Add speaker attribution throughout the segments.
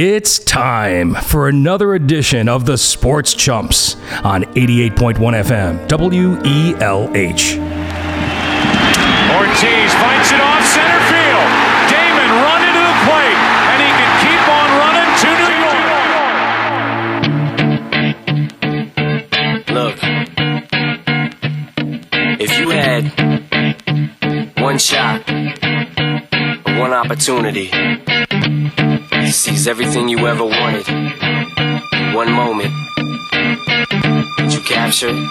Speaker 1: It's time for another edition of the Sports Chumps on 88.1 FM, WELH.
Speaker 2: Ortiz fights it off center field. Damon running to the plate, and he can keep on running to New York.
Speaker 3: Look, if you had one shot, one opportunity seize everything you ever wanted, one moment, did you capture it?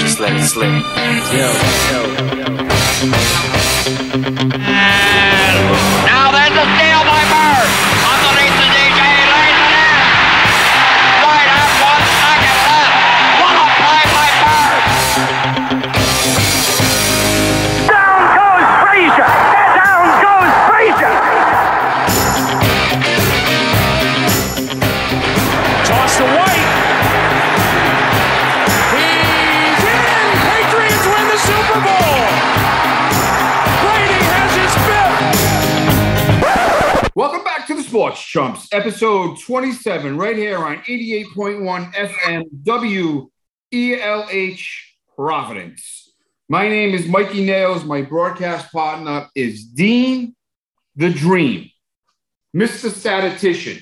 Speaker 3: Just let it slip. Yo, yo,
Speaker 4: Sports Chumps, episode 27, right here on 88.1 FM WELH Providence. My name is Mikey Nailz. My broadcast partner is Dean the Dream, Mr. Statistician.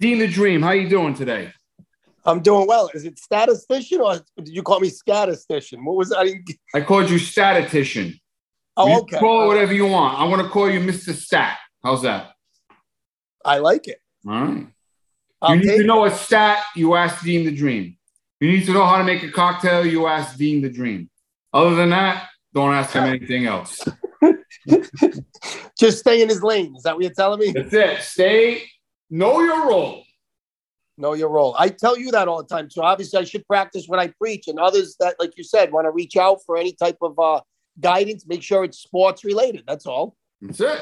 Speaker 4: Dean the Dream, how you doing today?
Speaker 5: I'm doing well. Is it statistician or did you call me statistician? What was I?
Speaker 4: I called you Statistician. Oh, you
Speaker 5: oh, okay.
Speaker 4: Call it whatever you want. I want to call you Mr. Stat. How's that?
Speaker 5: I like it.
Speaker 4: All right.
Speaker 5: I'll
Speaker 4: you need to
Speaker 5: it.
Speaker 4: know a stat, you ask Dean the Dream. You need to know how to make a cocktail, you ask Dean the Dream. Other than that, don't ask him anything else.
Speaker 5: Just stay in his lane. Is that what you're telling me?
Speaker 4: That's it. Stay, know your role.
Speaker 5: Know your role. I tell you that all the time. So obviously, I should practice when I preach. And others that, like you said, want to reach out for any type of uh, guidance, make sure it's sports related. That's all.
Speaker 4: That's it.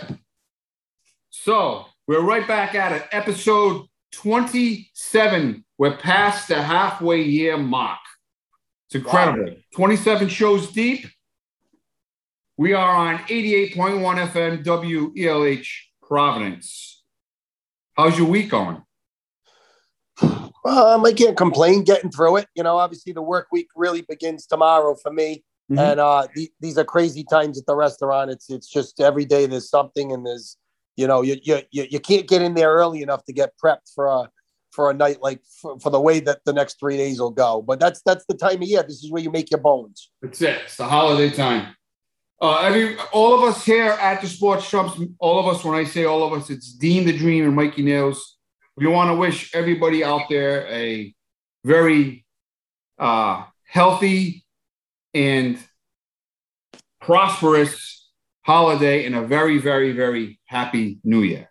Speaker 4: So we're right back at it. Episode 27. We're past the halfway year mark. It's incredible. 27 shows deep. We are on 88.1 FM WELH Providence. How's your week going?
Speaker 5: Um, I can't complain. Getting through it. You know, obviously the work week really begins tomorrow for me.
Speaker 4: Mhm.
Speaker 5: And uh, the, these are crazy times at the restaurant. It's it's just every day there's something, and there's you know you you you, can't get in there early enough to get prepped for a for a night like for, for the way that the next three days will go. But that's that's the time of year. This is where you make your bones.
Speaker 4: That's it. It's the holiday time. Uh, every all of us here at the Sports Chumps, all of us, when I say all of us, it's Dean the Dream and Mikey Nailz. We want to wish everybody out there a very uh, healthy and prosperous holiday and a very, very, very happy new year.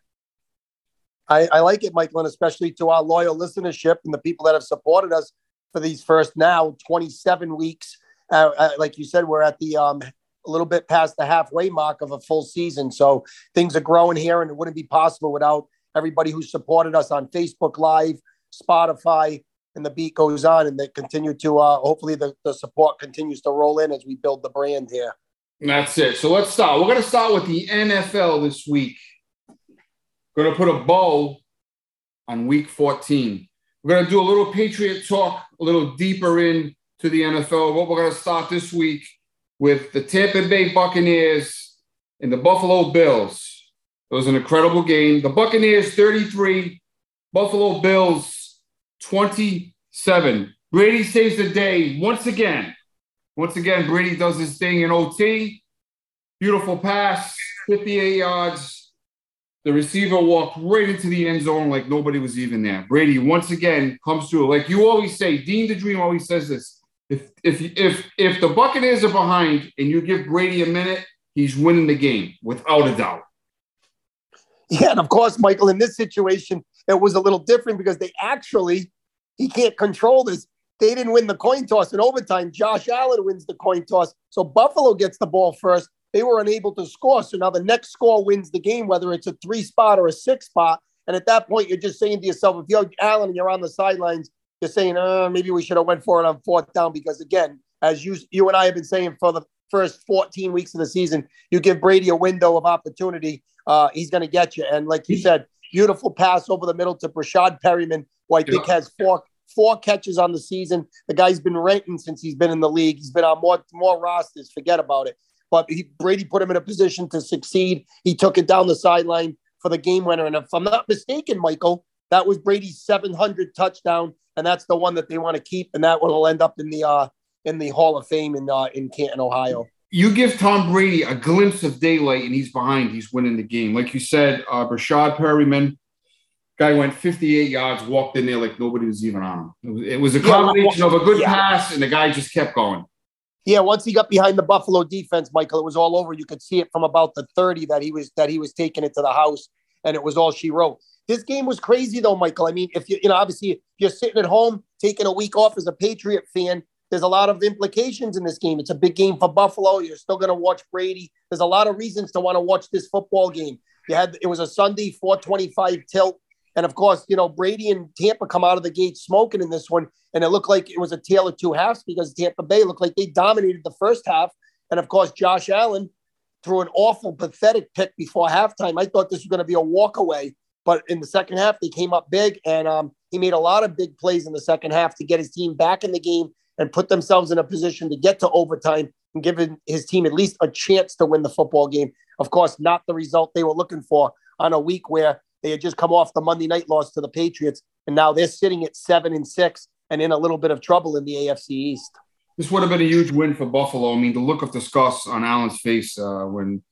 Speaker 5: I, I like it, Michael, and especially to our loyal listenership and the people that have supported us for these first now 27 weeks. Uh, uh, like you said, we're at the um, a little bit past the halfway mark of a full season. So things are growing here, and it wouldn't be possible without everybody who supported us on Facebook Live, Spotify, and the beat goes on, and they continue to. Uh, hopefully, the, the support continues to roll in as we build the brand here.
Speaker 4: That's it. So let's start. We're going to start with the NFL this week. Going to put a bow on week 14. We're going to do a little Patriot talk, a little deeper in to the NFL. What we're going to start this week with the Tampa Bay Buccaneers and the Buffalo Bills. It was an incredible game. The Buccaneers 33, Buffalo Bills 27. Brady saves the day once again. Once again, Brady does his thing in OT. Beautiful pass, 58 yards. The receiver walked right into the end zone like nobody was even there. Brady once again comes through. Like you always say, Dean the Dream always says this. If if if if the Buccaneers are behind and you give Brady a minute, he's winning the game without a doubt.
Speaker 5: Yeah, and of course, Michael, in this situation, it was a little different because they actually he can't control this. They didn't win the coin toss in overtime. Josh Allen wins the coin toss. So Buffalo gets the ball first. They were unable to score. So now the next score wins the game, whether it's a three spot or a six spot. And at that point, you're just saying to yourself, if you're Allen and you're on the sidelines, you're saying, uh, maybe we should have went for it on fourth down because again, as you you and I have been saying for the first 14 weeks of the season, you give Brady a window of opportunity, uh, he's going to get you. And like you said, beautiful pass over the middle to Breshad Perriman, who I think has four four catches on the season. The guy's been renting since he's been in the league. He's been on more more rosters. Forget about it. But he, Brady put him in a position to succeed. He took it down the sideline for the game winner. And if I'm not mistaken, Michael, that was Brady's 700 touchdown, and that's the one that they want to keep, and that one will end up in the uh, in the Hall of Fame in uh, in Canton, Ohio.
Speaker 4: You give Tom Brady a glimpse of daylight, and he's behind. He's winning the game, like you said. Uh, Perriman, guy went 58 yards, walked in there like nobody was even on him. It was, it was a combination yeah, of a good yeah. pass, and the guy just kept going.
Speaker 5: Yeah, once he got behind the Buffalo defense, Michael, it was all over. You could see it from about the 30 that he was that he was taking it to the house, and it was all she wrote. This game was crazy though, Michael. I mean, if you you know, obviously if you're sitting at home taking a week off as a Patriot fan, there's a lot of implications in this game. It's a big game for Buffalo. You're still going to watch Brady. There's a lot of reasons to want to watch this football game. You had it was a Sunday 425 tilt. And of course, you know, Brady and Tampa come out of the gate smoking in this one. And it looked like it was a tale of two halves because Tampa Bay looked like they dominated the first half. And of course, Josh Allen threw an awful, pathetic pick before halftime. I thought this was going to be a walkaway. But in the second half, they came up big. And um, he made a lot of big plays in the second half to get his team back in the game and put themselves in a position to get to overtime and give his team at least a chance to win the football game. Of course, not the result they were looking for on a week where they had just come off the Monday night loss to the Patriots, and now they're sitting at seven and six and in a little bit of trouble in the AFC East.
Speaker 4: This would have been a huge win for Buffalo. I mean, the look of disgust on Allen's face uh, when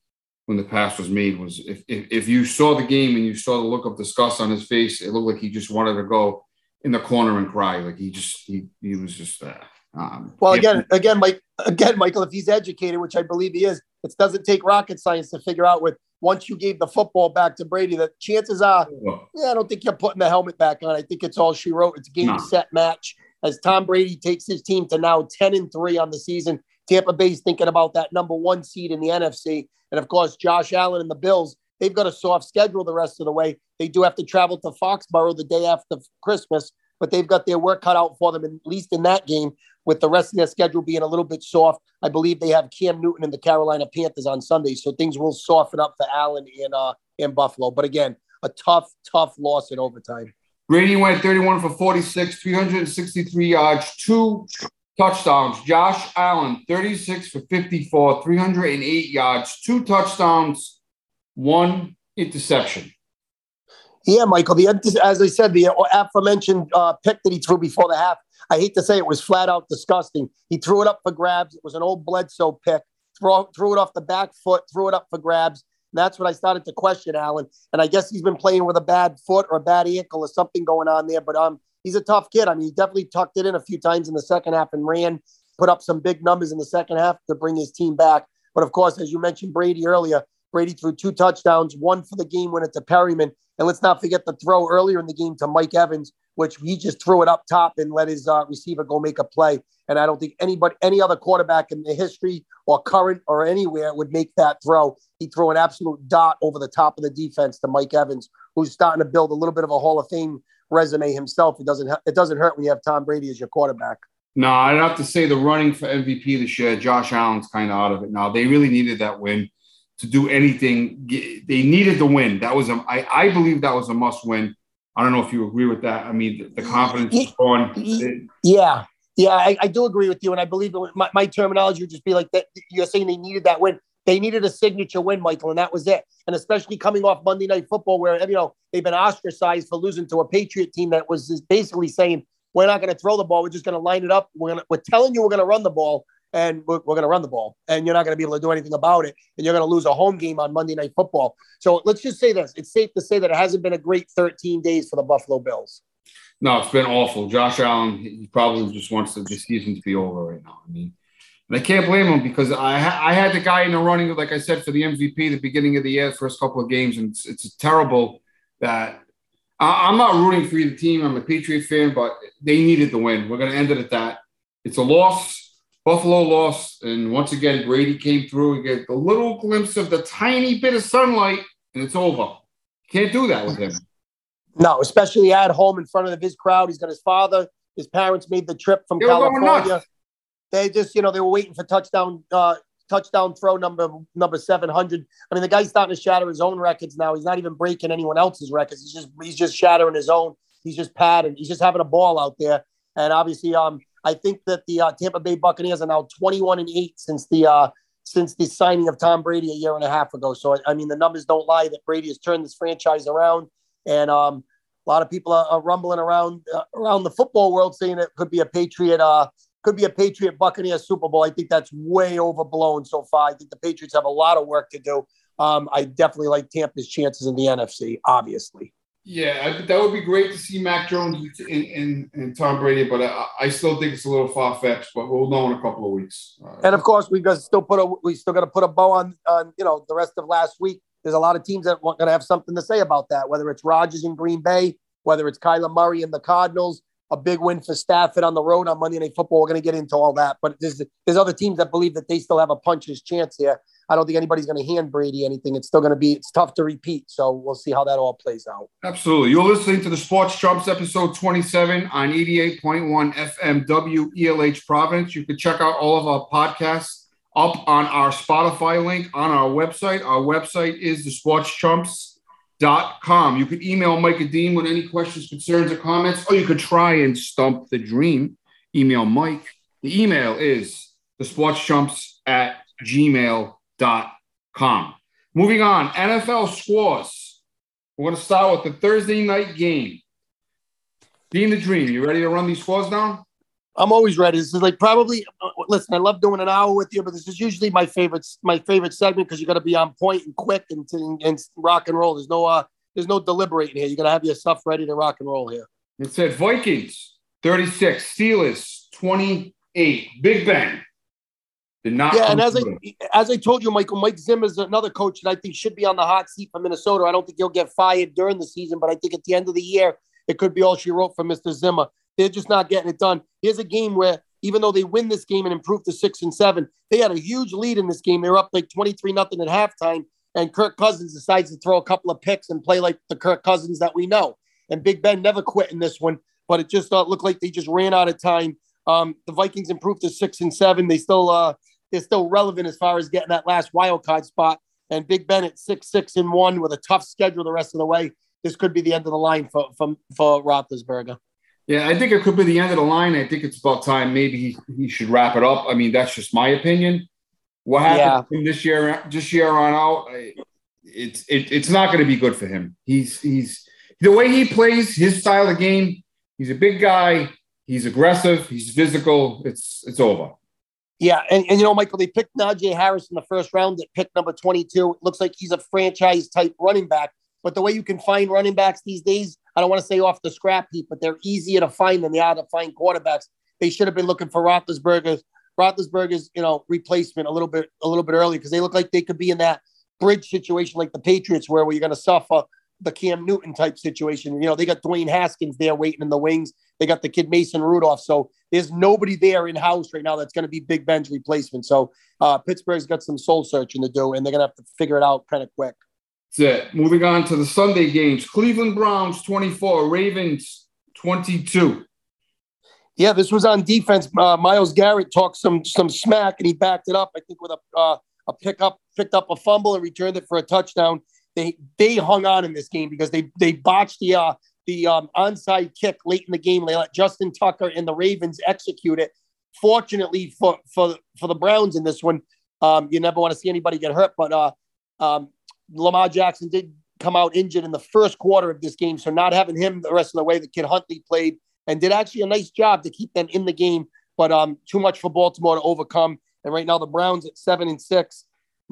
Speaker 4: when the pass was made was if, if, if you saw the game and you saw the look of disgust on his face, it looked like he just wanted to go in the corner and cry. Like he just he he was just. Uh, um,
Speaker 5: well, again, again, Mike, again, Michael, if he's educated, which I believe he is, it doesn't take rocket science to figure out with once you gave the football back to Brady, that chances are, oh. yeah, I don't think you're putting the helmet back on. I think it's all she wrote. It's a game no. set match as Tom Brady takes his team to now 10 and 3 on the season. Tampa Bay's thinking about that number one seed in the NFC. And of course, Josh Allen and the Bills, they've got a soft schedule the rest of the way. They do have to travel to Foxborough the day after Christmas, but they've got their work cut out for them, at least in that game with the rest of their schedule being a little bit soft. I believe they have Cam Newton and the Carolina Panthers on Sunday, so things will soften up for Allen in uh, in Buffalo. But again, a tough, tough loss in overtime.
Speaker 4: Brady went 31 for 46, 363 yards, two touchdowns. Josh Allen, 36 for 54, 308 yards, two touchdowns, one interception.
Speaker 5: Yeah, Michael. The as I said, the aforementioned uh, pick that he threw before the half I hate to say it was flat out disgusting. He threw it up for grabs. It was an old Bledsoe pick. Throw, threw it off the back foot, threw it up for grabs. And that's when I started to question Allen. And I guess he's been playing with a bad foot or a bad ankle or something going on there. But um, he's a tough kid. I mean, he definitely tucked it in a few times in the second half and ran, put up some big numbers in the second half to bring his team back. But of course, as you mentioned, Brady earlier, Brady threw two touchdowns, one for the game winner to Perriman. And let's not forget the throw earlier in the game to Mike Evans, which he just threw it up top and let his uh, receiver go make a play. And I don't think anybody, any other quarterback in the history or current or anywhere would make that throw. He threw an absolute dot over the top of the defense to Mike Evans, who's starting to build a little bit of a Hall of Fame resume himself. It doesn't it doesn't hurt when you have Tom Brady as your quarterback.
Speaker 4: No, I'd have to say the running for MVP this year, Josh Allen's kind of out of it now. They really needed that win to do anything. They needed the win. That was a, I, I believe that was a must win. I don't know if you agree with that. I mean, the, the confidence is gone.
Speaker 5: Yeah, yeah, I, I, do agree with you, and I believe my, my terminology would just be like that. You're saying they needed that win. They needed a signature win, Michael, and that was it. And especially coming off Monday Night Football, where you know they've been ostracized for losing to a Patriot team that was basically saying, "We're not going to throw the ball. We're just going to line it up. We're going we're telling you we're going to run the ball, and we're, we're going to run the ball, and you're not going to be able to do anything about it, and you're going to lose a home game on Monday Night Football. So let's just say this: it's safe to say that it hasn't been a great 13 days for the Buffalo Bills.
Speaker 4: No, it's been awful. Josh Allen, he probably just wants the season to be over right now. I mean, and I can't blame him because I I had the guy in the running, like I said, for the MVP the beginning of the year, first couple of games, and it's, it's terrible that I- I'm not rooting for either team. I'm a Patriot fan, but they needed the win. We're going to end it at that. It's a loss Buffalo lost, and once again, Brady came through. We get a little glimpse of the tiny bit of sunlight, and it's over. Can't do that with him.
Speaker 5: No, especially at home in front of his crowd. He's got his father. His parents made the trip from California. They just, you know, they were waiting for touchdown, uh, touchdown throw number number 700. I mean, the guy's starting to shatter his own records now. He's not even breaking anyone else's records. He's just he's just shattering his own. He's just padding. He's just having a ball out there. And obviously, um, I think that the uh, Tampa Bay Buccaneers are now 21 and eight since the uh, since the signing of Tom Brady a year and a half ago. So I mean, the numbers don't lie that Brady has turned this franchise around, and um, a lot of people are, are rumbling around uh, around the football world saying it could be a Patriot uh, could be a Patriot Buccaneers Super Bowl. I think that's way overblown so far. I think the Patriots have a lot of work to do. Um, I definitely like Tampa's chances in the NFC, obviously.
Speaker 4: Yeah, that would be great to see Mac Jones and, and, Tom Brady, but I, I, still think it's a little far fetched. But we'll know in a couple of weeks.
Speaker 5: Uh, and of course, we got still put a we still got to put a bow on on you know the rest of last week. There's a lot of teams that are going to have something to say about that. Whether it's Rodgers in Green Bay, whether it's Kyler Murray and the Cardinals, a big win for Stafford on the road on Monday Night Football. We're going to get into all that, but there's there's other teams that believe that they still have a puncher's chance here. I don't think anybody's going to hand Brady anything. It's still going to be it's tough to repeat. So we'll see how that all plays out.
Speaker 4: Absolutely. You're listening to the Sports Chumps episode 27 on 88.1 FM WELH Providence. You can check out all of our podcasts up on our Spotify link on our website. Our website is the Sports dot com. You can email Mike Dean with any questions, concerns, or comments, or you could try and stump the dream. Email Mike. The email is the sports chumps at gmail com. Moving on, NFL scores. We're going to start with the Thursday night game. Dean the dream, you ready to run these scores down?
Speaker 5: I'm always ready. This is like probably listen. I love doing an hour with you, but this is usually my favorite my favorite segment because you got to be on point and quick and, and rock and roll. There's no uh there's no deliberating here. You got to have your stuff ready to rock and roll here.
Speaker 4: It said Vikings 36, Steelers 28, Big Ben
Speaker 5: did not. Yeah, and as I as I told you, Michael, Mike Zimmer is another coach that I think should be on the hot seat for Minnesota. I don't think he'll get fired during the season, but I think at the end of the year, it could be all she wrote for Mr. Zimmer. They're just not getting it done. Here's a game where even though they win this game and improve to six and seven, they had a huge lead in this game. They were up like 23 nothing at halftime, and Kirk Cousins decides to throw a couple of picks and play like the Kirk Cousins that we know. And Big Ben never quit in this one, but it just uh, looked like they just ran out of time. Um, the Vikings improved to six and seven. They still uh, they're still relevant as far as getting that last wild card spot. And Big Ben at six, six, and one with a tough schedule the rest of the way. This could be the end of the line for for, for Roethlisberger.
Speaker 4: Yeah, I think it could be the end of the line. I think it's about time maybe he, he should wrap it up. I mean, that's just my opinion. What happened yeah. this year, this year on out, it's it, it's not going to be good for him. He's he's the way he plays his style of game. He's a big guy. He's aggressive. He's physical. It's it's over.
Speaker 5: Yeah, and, and you know, Michael, they picked Najee Harris in the first round at pick number 22. It looks like he's a franchise type running back. But the way you can find running backs these days, I don't want to say off the scrap heap, but they're easier to find than they are to find quarterbacks. They should have been looking for Roethlisberger's Roethlisberger's, you know, replacement a little bit a little bit early because they look like they could be in that bridge situation like the Patriots where you're going to suffer the Cam Newton type situation. You know, they got Dwayne Haskins there waiting in the wings. They got the kid Mason Rudolph. So there's nobody there in house right now that's going to be Big Ben's replacement. So uh, Pittsburgh's got some soul searching to do, and they're going to have to figure it out kind of quick.
Speaker 4: That's it. Moving on to the Sunday games Cleveland Browns 24, Ravens 22.
Speaker 5: Yeah, this was on defense. Uh, Myles Garrett talked some some smack, and he backed it up. I think with a uh, a pickup, picked up a fumble and returned it for a touchdown. They they hung on in this game because they they botched the uh, the um, onside kick late in the game. They let Justin Tucker and the Ravens execute it. Fortunately for for for the Browns in this one, um, you never want to see anybody get hurt. But uh, um, Lamar Jackson did come out injured in the first quarter of this game, so not having him the rest of the way, the kid Huntley played and did actually a nice job to keep them in the game. But um, too much for Baltimore to overcome. And right now the Browns at seven and six.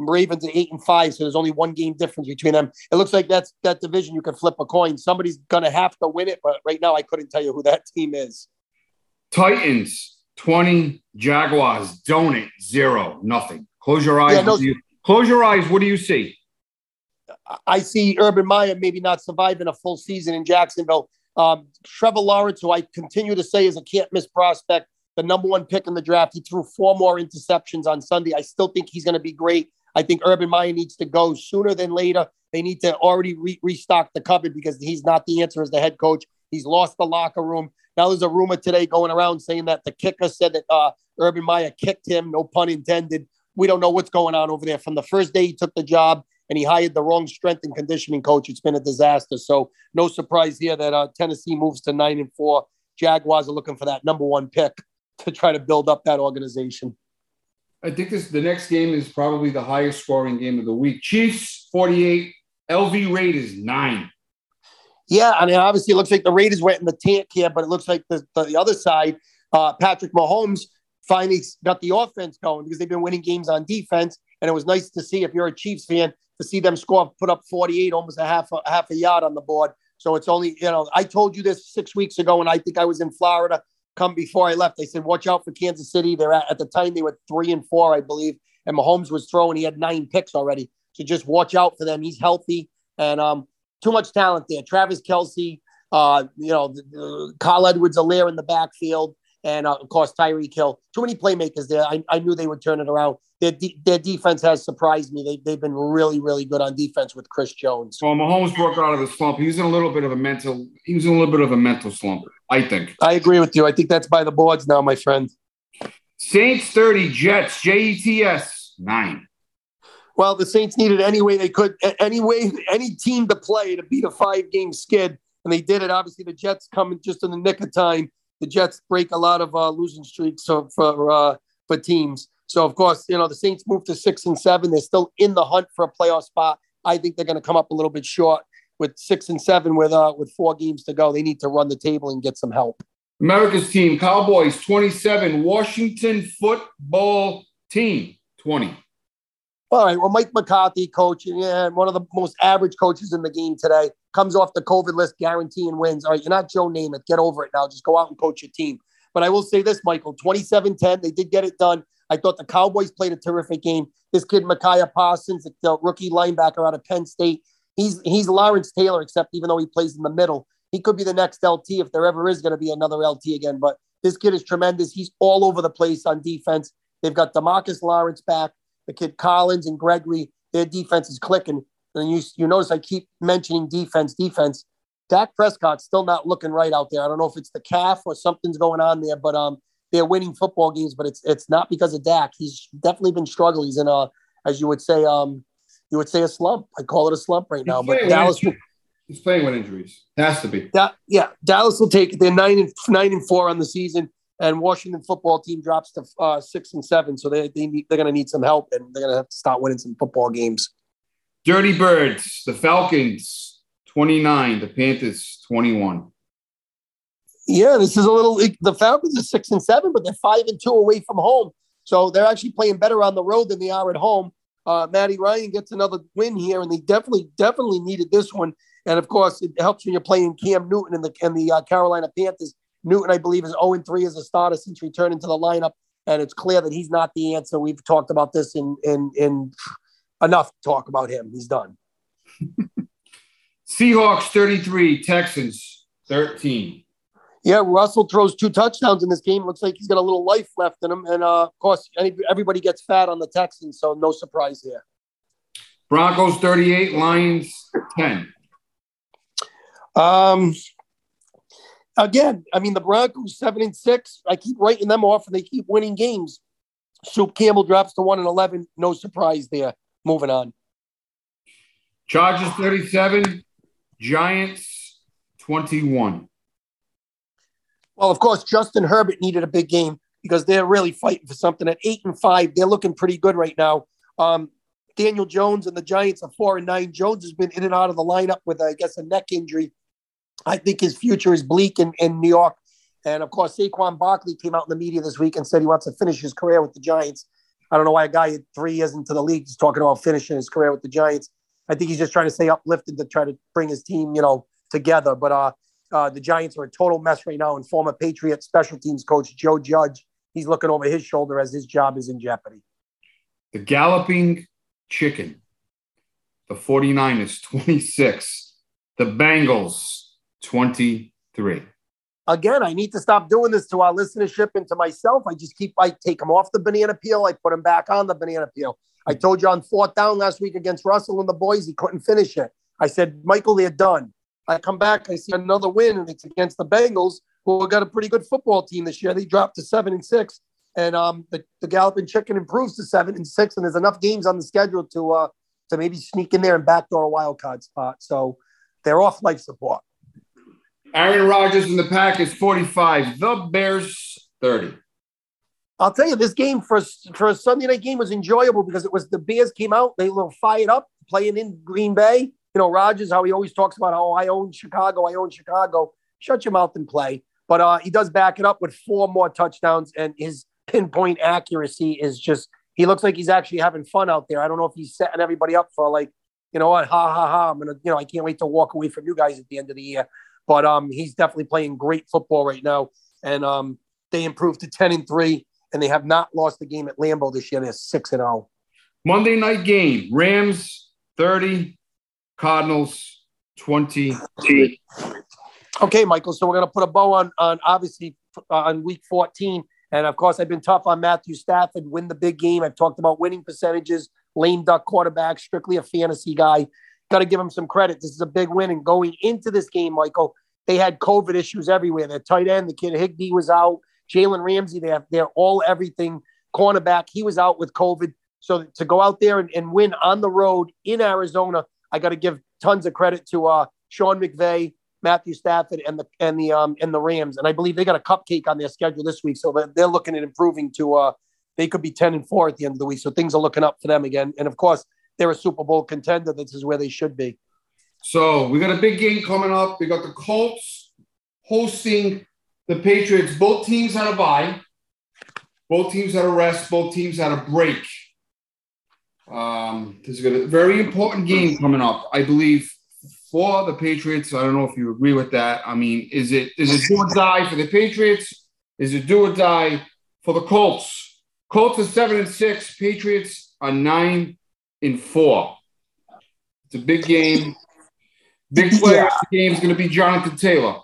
Speaker 5: Ravens at eight and five, so there's only one game difference between them. It looks like that's that division you can flip a coin. Somebody's gonna have to win it, but right now I couldn't tell you who that team is.
Speaker 4: Titans 20, Jaguars, donut, zero, nothing. Close your eyes. Yeah, no, you, close your eyes. What do you see?
Speaker 5: I see Urban Meyer maybe not surviving a full season in Jacksonville. Um, Trevor Lawrence, who I continue to say is a can't miss prospect, the number one pick in the draft. He threw four more interceptions on Sunday. I still think he's going to be great. I think Urban Meyer needs to go sooner than later. They need to already re- restock the cupboard because he's not the answer as the head coach. He's lost the locker room. Now there's a rumor today going around saying that the kicker said that uh, Urban Meyer kicked him, no pun intended, we don't know what's going on over there. From the first day he took the job and he hired the wrong strength and conditioning coach, it's been a disaster. So no surprise here that uh, Tennessee moves to nine and four. Jaguars are looking for that number one pick to try to build up that organization.
Speaker 4: I think this the next game is probably the highest scoring game of the week. Chiefs 48, LV Raiders 9.
Speaker 5: Yeah, I mean, obviously, it looks like the Raiders went in the tank here, but it looks like the, the, the other side, uh, Patrick Mahomes finally got the offense going because they've been winning games on defense. And it was nice to see, if you're a Chiefs fan, to see them score, put up 48, almost a half a, half a yard on the board. So it's only, you know, I told you this six weeks ago, and I think I was in Florida. Come before I left, I said, "Watch out for Kansas City." They're at, at the time they were three and four, I believe, and Mahomes was throwing. He had nine picks already, so just watch out for them. He's healthy, and um, too much talent there. Travis Kelce, uh, you know, Carl Edwards, Helaire in the backfield and uh, of course Tyreek Hill. Too many playmakers there. I, I knew they would turn it around. Their, de- their defense has surprised me. They, they've been really, really good on defense with Chris Jones.
Speaker 4: Well, Mahomes broke out of the slump. He was in a little bit of a mental. He was in a little bit of a mental slump. I think.
Speaker 5: I agree with you. I think that's by the boards now, my friend.
Speaker 4: Saints thirty, Jets Jets nine.
Speaker 5: Well, the Saints needed any way they could, any way, any team to play to beat a five game skid, and they did it. Obviously, the Jets coming just in the nick of time the Jets break a lot of uh, losing streaks for for, uh, for teams. So of course, you know the Saints move to six and seven. They're still in the hunt for a playoff spot. I think they're going to come up a little bit short with six and seven with uh, with four games to go. They need to run the table and get some help.
Speaker 4: America's team, Cowboys 27, Washington football team 20.
Speaker 5: All right. Well, Mike McCarthy, coach, and one of the most average coaches in the game today, comes off the COVID list, guaranteeing wins. All right. You're not Joe Namath. Get over it now. Just go out and coach your team. But I will say this, Michael 27 10, they did get it done. I thought the Cowboys played a terrific game. This kid, Micah Parsons, the rookie linebacker out of Penn State, he's he's Lawrence Taylor, except even though he plays in the middle, he could be the next LT if there ever is going to be another LT again. But this kid is tremendous. He's all over the place on defense. They've got Demarcus Lawrence back the kid Collins and Gregory, their defense is clicking. And you, you notice I keep mentioning defense, defense. Dak Prescott's still not looking right out there. I don't know if it's the calf or something's going on there, but um, they're winning football games, but it's it's not because of Dak. He's definitely been struggling. He's in a, as you would say, um, you would say a slump. I call it a slump right now. But Dallas,
Speaker 4: he's playing with injuries. It has to be.
Speaker 5: Yeah, Dallas will take it. They're nine and nine and four on the season and Washington football team drops to uh, six and seven. So they, they need, they're going to need some help and they're going to have to start winning some football games.
Speaker 4: Dirty Birds, the Falcons 29, the Panthers 21.
Speaker 5: Yeah, this is a little. The Falcons are six and seven, but they're five and two away from home. So they're actually playing better on the road than they are at home. Uh, Matty Ryan gets another win here, and they definitely, definitely needed this one. And of course, it helps when you're playing Cam Newton and the and the uh, Carolina Panthers Newton, I believe, is 0 3 as a starter since returning to the lineup. And it's clear that he's not the answer. We've talked about this in in in enough talk about him. He's done.
Speaker 4: Seahawks 33, Texans 13.
Speaker 5: Yeah, Russell throws two touchdowns in this game. Looks like he's got a little life left in him. And uh, of course, everybody gets fat on the Texans, so no surprise there.
Speaker 4: Broncos 38, Lions 10.
Speaker 5: Um, again, I mean, the Broncos seven and six. I keep writing them off, and they keep winning games. Soup Campbell drops to one and eleven. No surprise there. Moving on.
Speaker 4: Chargers thirty-seven, Giants twenty-one.
Speaker 5: Well, of course, Justin Herbert needed a big game because they're really fighting for something. At eight and five, they're looking pretty good right now. Um, Daniel Jones and the Giants are four and nine. Jones has been in and out of the lineup with, I guess, a neck injury. I think his future is bleak in, in New York. And of course, Saquon Barkley came out in the media this week and said he wants to finish his career with the Giants. I don't know why a guy three years into the league is talking about finishing his career with the Giants. I think he's just trying to stay uplifted to try to bring his team, you know, together. But uh, uh, the Giants are a total mess right now. And former Patriot special teams coach Joe Judge, he's looking over his shoulder as his job is in jeopardy.
Speaker 4: The galloping chicken, the 49ers 26, the Bengals 23.
Speaker 5: Again, I need to stop doing this to our listenership and to myself. I just keep, I take them off the banana peel. I put them back on the banana peel. I told you on fourth down last week against Russell and the boys, he couldn't finish it. I said, Michael, they're done. I come back, I see another win, and it's against the Bengals, who have got a pretty good football team this year. They dropped to seven and six. and um, the, the Galloping Chicken improves to seven and six, and there's enough games on the schedule to uh, to maybe sneak in there and backdoor a wild card spot. So they're off life support.
Speaker 4: Aaron Rodgers in the pack is 45. The Bears 30.
Speaker 5: I'll tell you, this game for for a Sunday night game was enjoyable because it was the Bears came out, they were fired up, playing in Green Bay. You know, Rodgers, how he always talks about how I own Chicago, I own Chicago. Shut your mouth and play. But uh, he does back it up with four more touchdowns, and his pinpoint accuracy is just he looks like he's actually having fun out there. I don't know if he's setting everybody up for like, you know what, ha ha ha. I'm gonna, you know, I can't wait to walk away from you guys at the end of the year. But um, he's definitely playing great football right now, and um, they improved to ten and three, and they have not lost the game at Lambeau this year. They're six and zero.
Speaker 4: Monday night game: Rams 30, Cardinals 20.
Speaker 5: Okay, Michael. So we're gonna put a bow on on obviously uh, on week fourteen. And of course, I've been tough on Matthew Stafford, win the big game. I've talked about winning percentages, lame duck quarterback, strictly a fantasy guy. Got to give them some credit. This is a big win. And going into this game, Michael, they had COVID issues everywhere. Their tight end, the kid Higbee was out. Jalen Ramsey, they have, they're all everything. Cornerback, he was out with COVID. So to go out there and, and win on the road in Arizona, I got to give tons of credit to uh, Sean McVay, Matthew Stafford and the and the um and the Rams. And I believe they got a cupcake on their schedule this week, so they're looking at improving to uh they could be ten and four at the end of the week. So things are looking up for them again. And of course, they're a Super Bowl contender. This is where they should be.
Speaker 4: So we got a big game coming up. We got the Colts hosting the Patriots. Both teams had a bye. Both teams had a rest. Both teams had a break. Um, this is a very important game coming up. I believe for the Patriots. I don't know if you agree with that. I mean, is it is it do or die for the Patriots? Is it do or die for the Colts? Colts are seven and six. Patriots are nine and four. It's a big game. Big player yeah. the game is going to be Jonathan Taylor.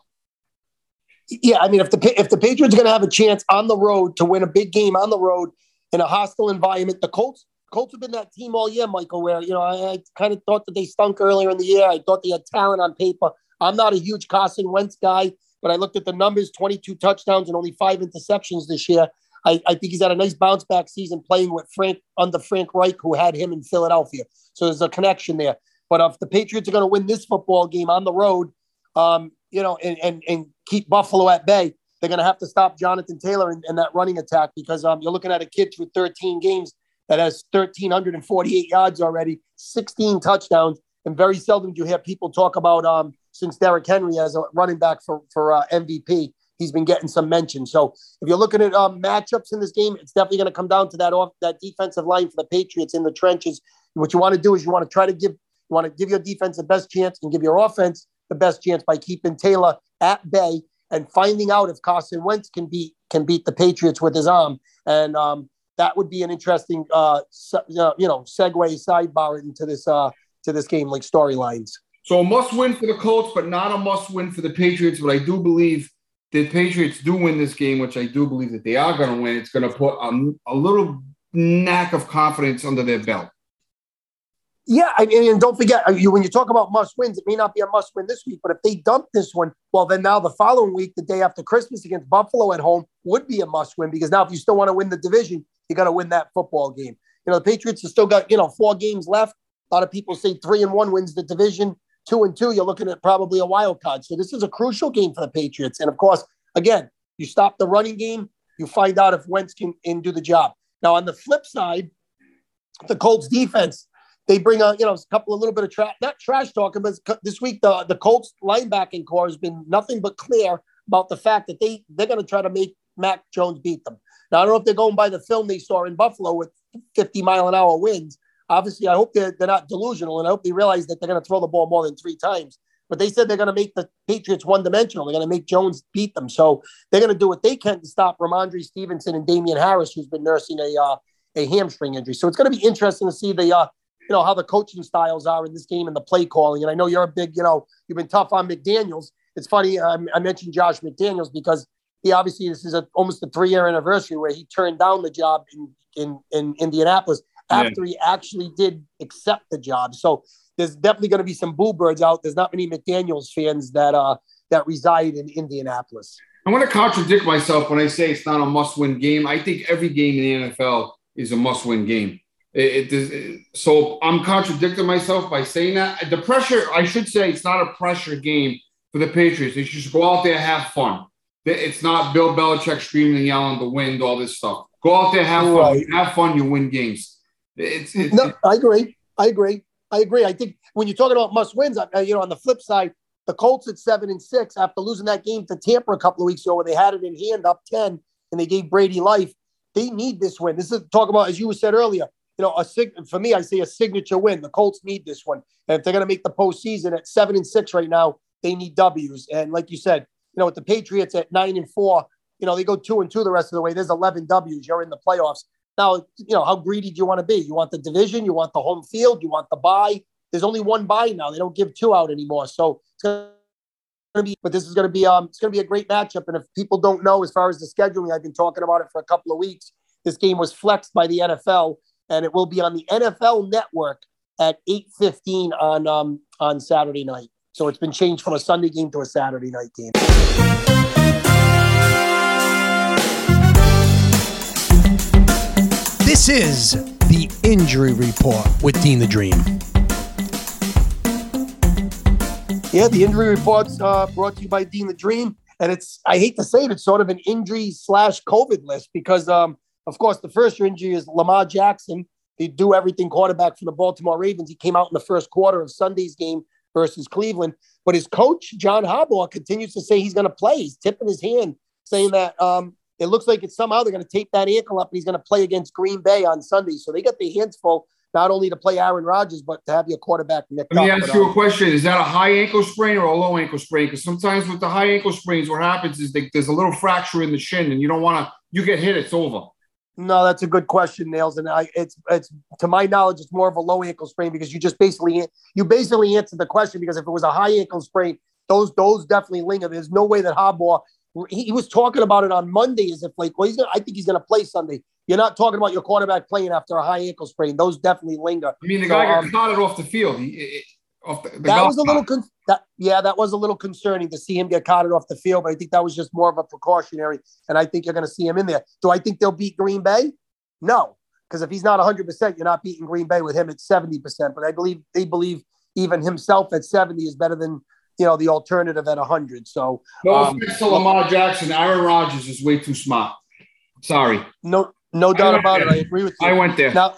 Speaker 5: Yeah, I mean, if the if the Patriots are going to have a chance on the road to win a big game on the road in a hostile environment, the Colts Colts have been that team all year, Michael, where, you know, I, I kind of thought that they stunk earlier in the year. I thought they had talent on paper. I'm not a huge Carson Wentz guy, but I looked at the numbers 22 touchdowns and only five interceptions this year. I, I think he's had a nice bounce back season playing with Frank under Frank Reich, who had him in Philadelphia. So there's a connection there. But if the Patriots are going to win this football game on the road, um, you know, and, and, and keep Buffalo at bay, they're going to have to stop Jonathan Taylor and, and that running attack because um, you're looking at a kid through 13 games that has 1,348 yards already, 16 touchdowns. And very seldom do you hear people talk about um, since Derrick Henry as a running back for, for uh, MVP. He's been getting some mention. So if you're looking at um, matchups in this game, it's definitely going to come down to that off that defensive line for the Patriots in the trenches. What you want to do is you want to try to give you want to give your defense the best chance and give your offense the best chance by keeping Taylor at bay and finding out if Carson Wentz can beat can beat the Patriots with his arm. And um, that would be an interesting, uh, you know, segue sidebar into this uh, to this game, like storylines.
Speaker 4: So a must win for the Colts, but not a must win for the Patriots. But I do believe the Patriots do win this game, which I do believe that they are going to win. It's going to put a, a little knack of confidence under their belt.
Speaker 5: Yeah, I mean, and don't forget, you, when you talk about must wins, it may not be a must win this week, but if they dump this one, well, then now the following week, the day after Christmas against Buffalo at home, would be a must win because now if you still want to win the division, you got to win that football game. You know, the Patriots have still got, you know, four games left. A lot of people say three and one wins the division. Two and two, you're looking at probably a wild card. So this is a crucial game for the Patriots. And of course, again, you stop the running game, you find out if Wentz can, do the job. Now, on the flip side, the Colts defense, they bring a you know a couple a little bit of trash, not trash talking, but this week the the Colts linebacking core has been nothing but clear about the fact that they they're going to try to make Mac Jones beat them. Now I don't know if they're going by the film they saw in Buffalo with 50 mile an hour winds. Obviously, I hope they're, they're not delusional, and I hope they realize that they're going to throw the ball more than three times. But they said they're going to make the Patriots one dimensional. They're going to make Jones beat them. So they're going to do what they can to stop Rhamondre Stevenson and Damien Harris, who's been nursing a uh, a hamstring injury. So it's going to be interesting to see the uh, you know, how the coaching styles are in this game and the play calling. And I know you're a big, you know, you've been tough on McDaniels. It's funny, um, I mentioned Josh McDaniels because he obviously, this is a, almost a three year anniversary where he turned down the job in, in, in Indianapolis after yeah. he actually did accept the job. So there's definitely going to be some bluebirds out. There's not many McDaniels fans that, uh, that reside in Indianapolis.
Speaker 4: I want to contradict myself when I say it's not a must-win game. I think every game in the NFL is a must-win game. It, it, it, so I'm contradicting myself by saying that. The pressure, I should say, it's not a pressure game for the Patriots. They should go out there, and have fun. It's not Bill Belichick screaming and yelling the wind, all this stuff. Go out there, have fun. Have fun, you win games. It's, it's,
Speaker 5: no, I agree. I agree. I agree. I think when you're talking about must wins, uh, you know, on the flip side, the Colts at seven and six after losing that game to Tampa a couple of weeks ago, where they had it in hand up ten and they gave Brady life. They need this win. This is talk about as you said earlier. You know, a sig- for me, I say a signature win. The Colts need this one, and if they're going to make the postseason at seven and six right now, they need W's. And like you said, you know, with the Patriots at nine and four, you know, they go two and two the rest of the way. There's 11 W's. You're in the playoffs. Now, you know, how greedy do you want to be? You want the division, you want the home field, you want the bye. There's only one bye now. They don't give two out anymore. So it's going to be, but this is going to be, um, it's going to be a great matchup. And if people don't know, as far as the scheduling, I've been talking about it for a couple of weeks. This game was flexed by the NFL, and it will be on the NFL Network at 8:15 on um, on Saturday night. So it's been changed from a Sunday game to a Saturday night game.
Speaker 6: This is the injury report with Dean the Dream.
Speaker 5: Yeah, the injury report's uh, brought to you by Dean the Dream, and it's I hate to say it, it's sort of an injury slash COVID list because, um, of course, the first injury is Lamar Jackson. He do everything quarterback for the Baltimore Ravens. He came out in the first quarter of Sunday's game versus Cleveland, but his coach John Harbaugh continues to say he's going to play. He's tipping his hand, saying that um, it looks like it's somehow they're going to tape that ankle up and he's going to play against Green Bay on Sunday. So they got their hands full, not only to play Aaron Rodgers, but to have your quarterback.
Speaker 4: Let me ask you a question. Is that a high ankle sprain or a low ankle sprain? Because sometimes with the high ankle sprains, what happens is they, there's a little fracture in the shin and you don't want to, you get hit, it's over.
Speaker 5: No, that's a good question, Nailz. And I, it's, it's to my knowledge, it's more of a low ankle sprain because you just basically, you basically answered the question because if it was a high ankle sprain, those, those definitely linger. There's no way that Harbaugh he, was talking about it on Monday as if like, well, he's gonna, I think he's going to play Sunday. You're not talking about your quarterback playing after a high ankle sprain; those definitely linger.
Speaker 4: I mean, the guy so, got um, carted off the field. He, off the, the
Speaker 5: that was a little con- that, yeah, that was a little concerning to see him get carted off the field. But I think that was just more of a precautionary, and I think you're going to see him in there. Do I think they'll beat Green Bay? No, because if he's not 100, percent you're not beating Green Bay with him at 70 percent. But I believe they believe even himself at 70 is better than you know the alternative at 100. So
Speaker 4: no um, offense to Lamar Jackson, Aaron Rodgers is way too smart. Sorry.
Speaker 5: No, no doubt about there. it. I agree with you.
Speaker 4: I went there.
Speaker 5: Now,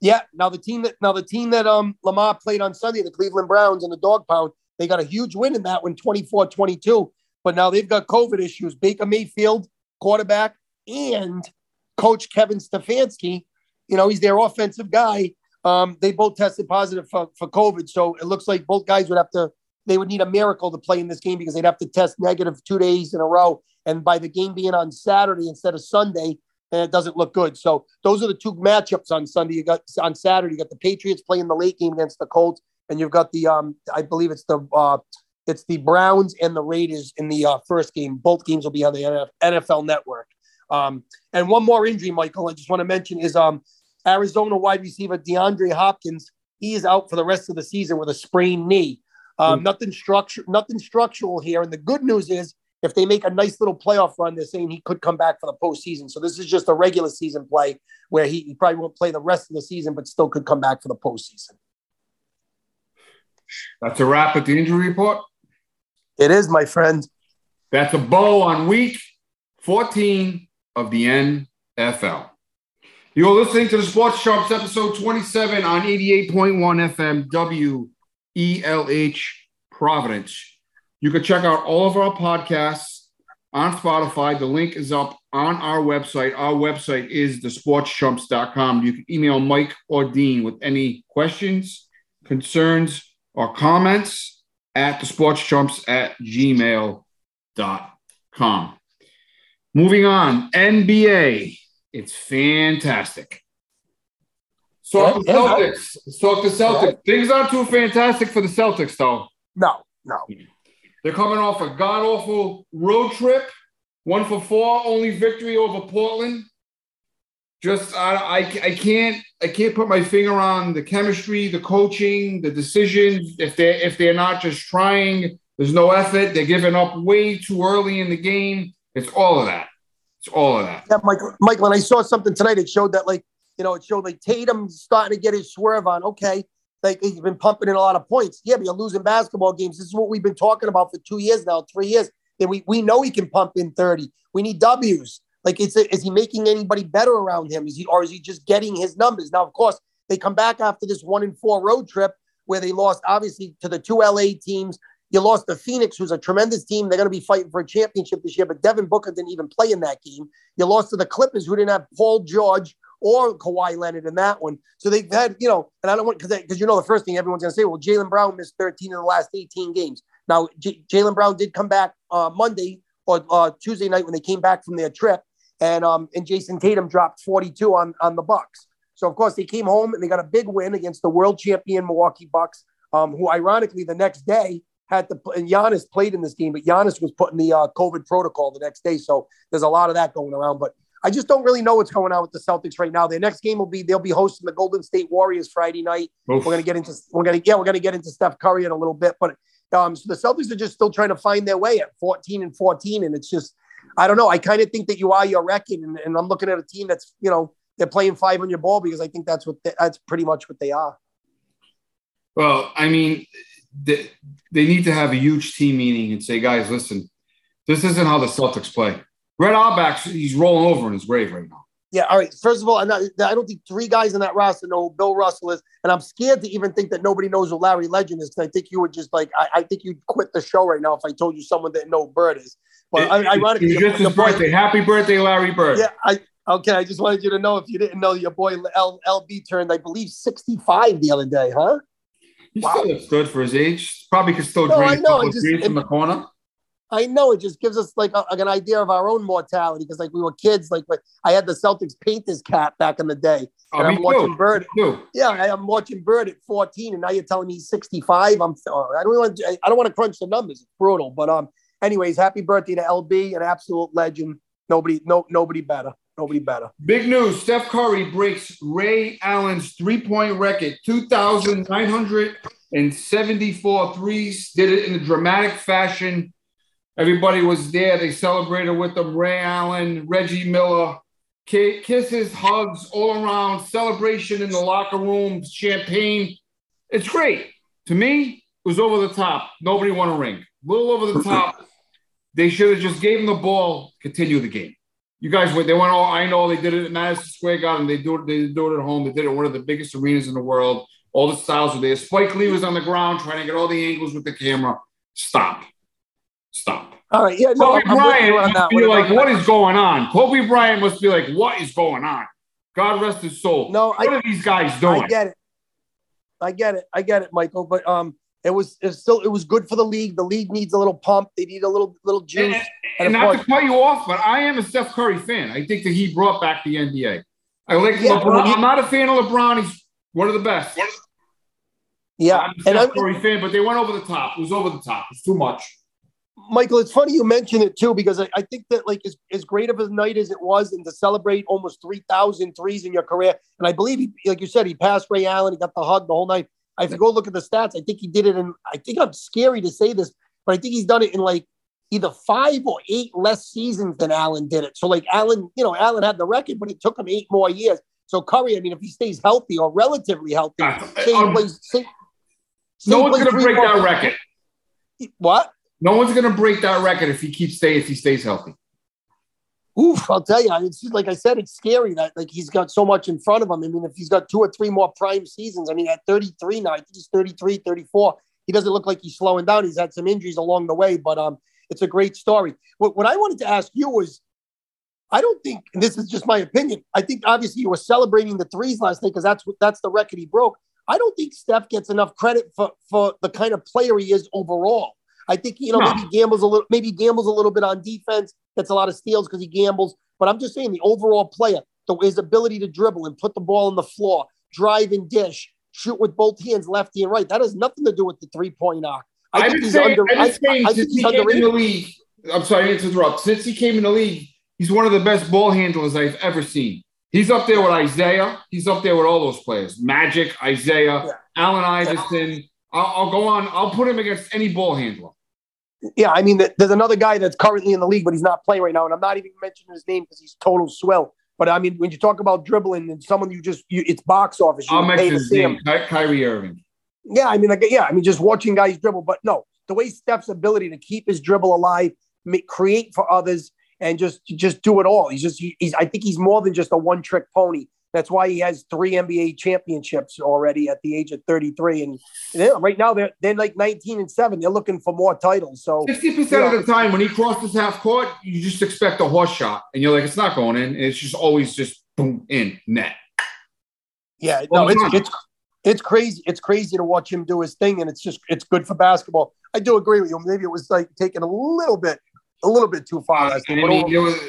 Speaker 5: yeah. Now the team that now the team that um Lamar played on Sunday, the Cleveland Browns and the Dog Pound, they got a huge win in that one, 24-22. But now they've got COVID issues. Baker Mayfield, quarterback, and coach Kevin Stefanski. You know, he's their offensive guy. Um, they both tested positive for, for COVID. So it looks like both guys would have to they would need a miracle to play in this game because they'd have to test negative two days in a row. And by the game being on Saturday instead of Sunday, and it doesn't look good. So those are the two matchups on Sunday. You got on Saturday, you got the Patriots playing the late game against the Colts, and you've got the um, I believe it's the uh, it's the Browns and the Raiders in the uh, first game. Both games will be on the NFL Network. Um, and one more injury, Michael, I just want to mention is um, Arizona wide receiver DeAndre Hopkins. He is out for the rest of the season with a sprained knee. Um, nothing structure, nothing structural here. And the good news is, if they make a nice little playoff run, they're saying he could come back for the postseason. So this is just a regular season play where he, he probably won't play the rest of the season, but still could come back for the postseason.
Speaker 4: That's a wrap at the injury report.
Speaker 5: It is, my friend.
Speaker 4: That's a bow on week 14 of the NFL. You're listening to the Sports Chumps episode 27 on 88.1 FM W. ELH Providence. You can check out all of our podcasts on Spotify. The link is up on our website. Our website is thesportschumps.com. You can email Mike or Dean with any questions, concerns, or comments at thesportschumps at gmail.com. Moving on, NBA. It's fantastic. Talk the Celtics. Let's talk the Celtics. Things aren't too fantastic for the Celtics, though.
Speaker 5: No, no.
Speaker 4: They're coming off a god awful road trip. One for four, only victory over Portland. Just I, I, I can't I can't put my finger on the chemistry, the coaching, the decisions. If they are if they're not just trying, there's no effort. They're giving up way too early in the game. It's all of that. It's all of that.
Speaker 5: Yeah, Michael. Michael, and I saw something tonight it showed that, like, you know, it showed like Tatum's starting to get his swerve on. Okay, like he's been pumping in a lot of points. Yeah, but you're losing basketball games. This is what we've been talking about for two years now, three years. That we we know he can pump in thirty. We need W's. Like, is is he making anybody better around him? Is he or is he just getting his numbers? Now, of course, they come back after this one and four road trip where they lost obviously to the two LA teams. You lost to Phoenix, who's a tremendous team. They're going to be fighting for a championship this year, but Devin Booker didn't even play in that game. You lost to the Clippers, who didn't have Paul George or Kawhi Leonard in that one. So they've had, you know, and I don't want because because you know the first thing everyone's going to say, well, Jaylen Brown missed 13 in the last 18 games. Now J- Jaylen Brown did come back uh, Monday or uh, Tuesday night when they came back from their trip, and um and Jayson Tatum dropped 42 on on the Bucks. So of course they came home and they got a big win against the world champion Milwaukee Bucks, um, who ironically the next day had to and Giannis played in this game, but Giannis was put in the uh, COVID protocol the next day. So there's a lot of that going around. But I just don't really know what's going on with the Celtics right now. Their next game will be they'll be hosting the Golden State Warriors Friday night.
Speaker 4: Oof.
Speaker 5: We're gonna get into we're gonna yeah we're gonna get into Steph Curry in a little bit, but um, so the Celtics are just still trying to find their way at 14 and 14, and it's just I don't know. I kind of think that you are your record, and, and I'm looking at a team that's you know they're playing five on your ball because I think that's what they, that's pretty much what they are.
Speaker 4: Well, I mean, they, they need to have a huge team meeting and say, guys, listen, this isn't how the Celtics play. Red Auerbach, he's rolling over in his grave right now.
Speaker 5: Yeah, all right. First of all, not, I don't think three guys in that roster know who Bill Russell is, and I'm scared to even think that nobody knows who Larry Legend is. Because I think you would just like, I, I think you'd quit the show right now if I told you someone didn't know Bird is. But I, ironically,
Speaker 4: It's just his
Speaker 5: boy-
Speaker 4: birthday. Happy birthday, Larry Bird.
Speaker 5: yeah, I okay. I just wanted you to know if you didn't know, your boy L, LB turned, I believe, 65 the other day, huh?
Speaker 4: He
Speaker 5: Wow.
Speaker 4: still looks good for his age. Probably could still
Speaker 5: No,
Speaker 4: drink
Speaker 5: I know, it just-
Speaker 4: beers
Speaker 5: it-
Speaker 4: the corner.
Speaker 5: I know it just gives us like, a, like an idea of our own mortality because like we were kids. Like, like I had the Celtics paint this cat back in the day,
Speaker 4: Oh,
Speaker 5: I'm watching
Speaker 4: too.
Speaker 5: Bird. Yeah, I'm watching Bird at 14, and now you're telling me he's 65. I'm oh, I don't want to, I don't want to crunch the numbers. It's brutal, but um, anyways, happy birthday to LB, an absolute legend. Nobody, no, nobody better. Nobody better.
Speaker 4: Big news. Steph Curry breaks Ray Allen's three-point record. 2,974 threes. Did it in a dramatic fashion. Everybody was there. They celebrated with them. Ray Allen, Reggie Miller. Ki- Kisses, hugs all around. Celebration in the locker room. Champagne. It's great. To me, it was over the top. Nobody won a ring. A little over the top. They should have just gave him the ball, continue the game. You guys went. They went all. I know they did it at Madison Square Garden. They do it. They do it at home. They did it at one of the biggest arenas in the world. All the styles were there. Spike Lee was on the ground trying to get all the angles with the camera. Stop. Stop.
Speaker 5: All right, yeah, no,
Speaker 4: Kobe
Speaker 5: I'm, I'm
Speaker 4: Bryant must
Speaker 5: that
Speaker 4: be like, what is going on? Kobe Bryant must be like, what is going on? God rest his soul.
Speaker 5: No,
Speaker 4: what
Speaker 5: I-
Speaker 4: are these guys doing?
Speaker 5: I get it. I get it. I get it, Michael. But um, it was it's still it was good for the league. The league needs a little pump. They need a little little juice.
Speaker 4: and-
Speaker 5: And
Speaker 4: and not to cut you off, but I am a Steph Curry fan. I think that he brought back the NBA. I like
Speaker 5: Yeah,
Speaker 4: LeBron.
Speaker 5: he-
Speaker 4: I'm not a fan of LeBron. He's one of the best.
Speaker 5: Yeah,
Speaker 4: I'm a Steph Curry fan, but they went over the top. It was over the top. It's too much.
Speaker 5: Michael, it's funny you mention it too, because I, I think that like as, as great of a night as it was, and to celebrate almost 3,000 threes in your career, and I believe he, like you said, he passed Ray Allen, he got the hug the whole night. I have to go look at the stats. I think he did it in. I think I'm scary to say this, but I think he's done it in like either five or eight less seasons than Allen did it. So like Allen, you know, Allen had the record, but it took him eight more years. So Curry, I mean, if he stays healthy or relatively healthy,
Speaker 4: Uh,
Speaker 5: say he
Speaker 4: um,
Speaker 5: say, say
Speaker 4: No one's going to break that record.
Speaker 5: What?
Speaker 4: No one's going to break that record if he keeps stay if he stays healthy.
Speaker 5: Oof, I'll tell you, it's just, like I said, it's scary that like he's got so much in front of him. I mean, if he's got two or three more prime seasons, I mean, at 33 now, I think he's 33, 34. He doesn't look like he's slowing down. He's had some injuries along the way, but um, it's a great story. What, what I wanted to ask you was, I don't think, and this is just my opinion. I think obviously you were celebrating the threes last night because that's what that's the record he broke. I don't think Steph gets enough credit for for the kind of player he is overall. I think you know
Speaker 4: No.
Speaker 5: maybe gambles a little, maybe gambles a little bit on defense. That's a lot of steals because he gambles. But I'm just saying the overall player, the his ability to dribble and put the ball on the floor, drive and dish, shoot with both hands, lefty and right. That has nothing to do with the three point arc. I
Speaker 4: I've
Speaker 5: think he's
Speaker 4: saying,
Speaker 5: under.
Speaker 4: I've
Speaker 5: I, I think he's
Speaker 4: he came in the league. I'm sorry to interrupt. Since he came in the league, he's one of the best ball handlers I've ever seen. He's up there with Isaiah. He's up there with all those players. Magic, Isaiah,
Speaker 5: Yeah.
Speaker 4: Allen Iverson. I'll, I'll go on. I'll put him against any ball handler.
Speaker 5: Yeah, I mean, th- there's another guy that's currently in the league, but he's not playing right now, and I'm not even mentioning his name because he's total swell. But I mean, when you talk about dribbling and someone you just, you, it's box office. You
Speaker 4: I'll mention his name, Ky- Kyrie Irving.
Speaker 5: Yeah, I mean, like, yeah, I mean, just watching guys dribble, but no, the way Steph's ability to keep his dribble alive, make, create for others, and just just do it all. He's just, he, he's. I think he's more than just a one trick pony. That's why he has three NBA championships already at the age of 33. And, and right now they're they're like 19 and seven. They're looking for more titles. So
Speaker 4: Fifty percent of the time, when he crosses half court, you just expect a horse shot, and you're like, it's not going in. And it's just always just boom in net.
Speaker 5: yeah, no, it's it's it's crazy. It's crazy to watch him do his thing, and it's just it's good for basketball. I do agree with you. Maybe it was like taking a little bit a little bit too far.
Speaker 4: I mean,
Speaker 5: over-
Speaker 4: was,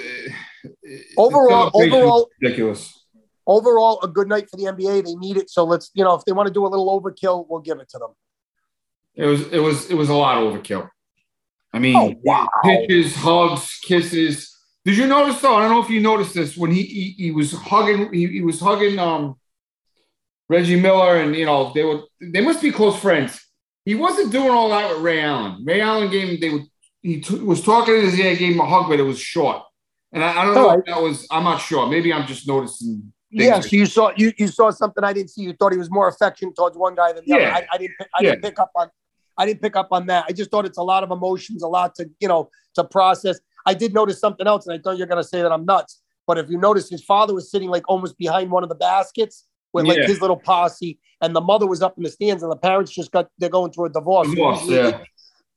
Speaker 5: Overall- overall-
Speaker 4: ridiculous.
Speaker 5: Overall a good night for the NBA. They need it. So let's, you know, if they want to do a little overkill, we'll give it to them.
Speaker 4: It was it was it was a lot of overkill. I mean,
Speaker 5: Oh, wow.
Speaker 4: pitches, hugs, kisses. Did you notice though? I don't know if you noticed this when he he, he was hugging he, he was hugging um Reggie Miller and you know they were they must be close friends. He wasn't doing all that with Ray Allen. Ray Allen gave him they would he t- was talking in his ear, gave him a hug, but it was short. And I, I don't know
Speaker 5: All
Speaker 4: if that was I'm not sure. Maybe I'm just noticing.
Speaker 5: Yeah. So you saw you you saw something I didn't see. You thought he was more affectionate towards one guy than the
Speaker 4: Yeah.
Speaker 5: other. I, I didn't pick- I didn't pick up on I didn't pick up on that. I just thought it's a lot of emotions, a lot to you know to process. I did notice something else, and I thought you're going to say that I'm nuts. But if you notice, his father was sitting like almost behind one of the baskets with like
Speaker 4: Yeah.
Speaker 5: his little posse, and the mother was up in the stands, and the parents just got they're going through a divorce.
Speaker 4: Divorce, yeah.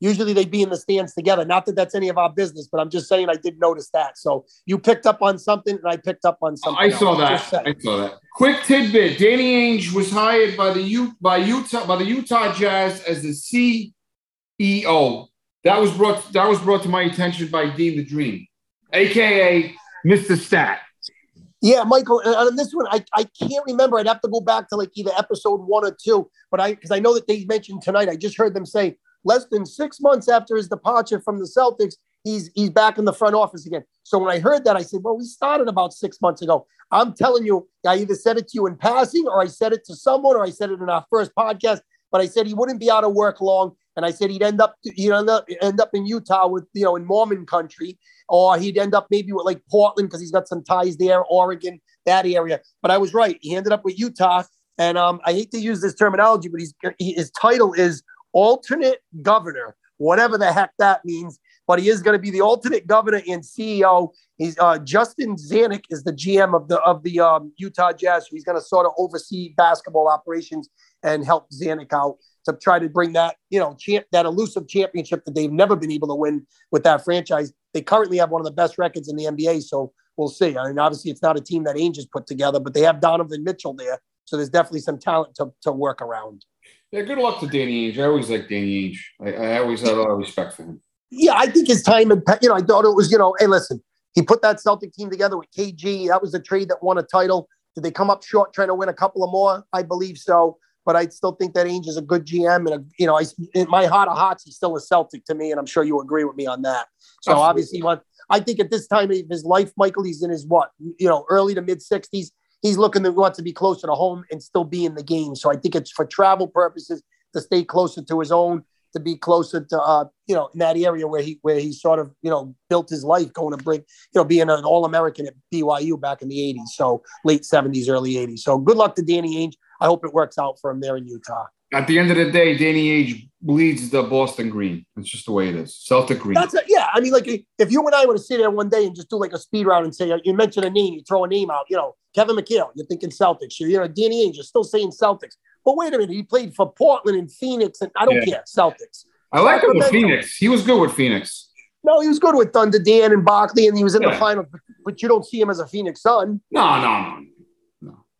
Speaker 5: Usually they'd be in the stands together. Not that that's any of our business, but I'm just saying I did notice that. So you picked up on something, and I picked up on something.
Speaker 4: I saw
Speaker 5: else. Just
Speaker 4: that. I saw that. Quick tidbit: Danny Ainge was hired by the U by Utah by the Utah Jazz as the CEO. That was brought that was brought to my attention by Dean the Dream, aka Mr. Stat.
Speaker 5: Yeah, Michael. And on this one, I, I can't remember. I'd have to go back to like either episode one or two. But I because I know that they mentioned tonight. I just heard them say less than six months after his departure from the Celtics, he's he's back in the front office again. So when I heard that, I said, "Well, we started about six months ago." I'm telling you, I either said it to you in passing, or I said it to someone, or I said it in our first podcast. But I said he wouldn't be out of work long, and I said he'd end up he'd end up end up in Utah with you know in Mormon country, or he'd end up maybe with like Portland because he's got some ties there, Oregon, that area. But I was right. He ended up with Utah, and um, I hate to use this terminology, but he's he, his title is alternate governor, whatever the heck that means. But he is going to be the alternate governor and CEO. He's uh, Justin Zanik is the GM of the of the um, Utah Jazz. He's going to sort of oversee basketball operations and help Zanik out to try to bring that you know champ, that elusive championship that they've never been able to win with that franchise. They currently have one of the best records in the NBA, so we'll see. I mean, obviously, it's not a team that Ainge has put together, but they have Donovan Mitchell there, so there's definitely some talent to, to work around.
Speaker 4: Yeah, good luck to Danny Ainge. I always like Danny Ainge. I, I always have a lot of respect for him.
Speaker 5: Yeah, I think his time and you know, I thought it was you know, hey, listen, he put that Celtic team together with KG. That was the trade that won a title. Did they come up short trying to win a couple of more? I believe so. But I still think that Ainge is a good GM, and a, you know, I, in my heart of hearts, he's still a Celtic to me, and I'm sure you agree with me on that. So
Speaker 4: Absolutely.
Speaker 5: obviously, I think at this time of his life, Michael, he's in his what, you know, early to mid 60s. He's looking to want to be closer to home and still be in the game. So I think it's for travel purposes to stay closer to his own, to be closer to uh, you know, in that area where he where he sort of, you know, built his life going to bring, you know, being an all-American at BYU back in the 80s. So late 70s, early 80s. So good luck to Danny Ainge. I hope it works out for him there in Utah.
Speaker 4: At the end of the day, Danny Ainge bleeds the Boston green. It's just the way it is. Celtic green.
Speaker 5: That's it. Yeah. I mean, like if you and I were to sit there one day and just do like a speed round and say, uh, you mention a name, you throw a name out, you know, Kevin McHale, you're thinking Celtics. You're, you know, Danny Ainge, you're still saying Celtics. But wait a minute, he played for Portland and Phoenix, and I don't
Speaker 4: Yeah.
Speaker 5: care, Celtics.
Speaker 4: I like him with Phoenix. He was good with Phoenix.
Speaker 5: No, he was good with Thunder Dan and Barkley, and he was in the
Speaker 4: Yeah.
Speaker 5: finals, but, but you don't see him as a Phoenix Sun.
Speaker 4: No, no, no.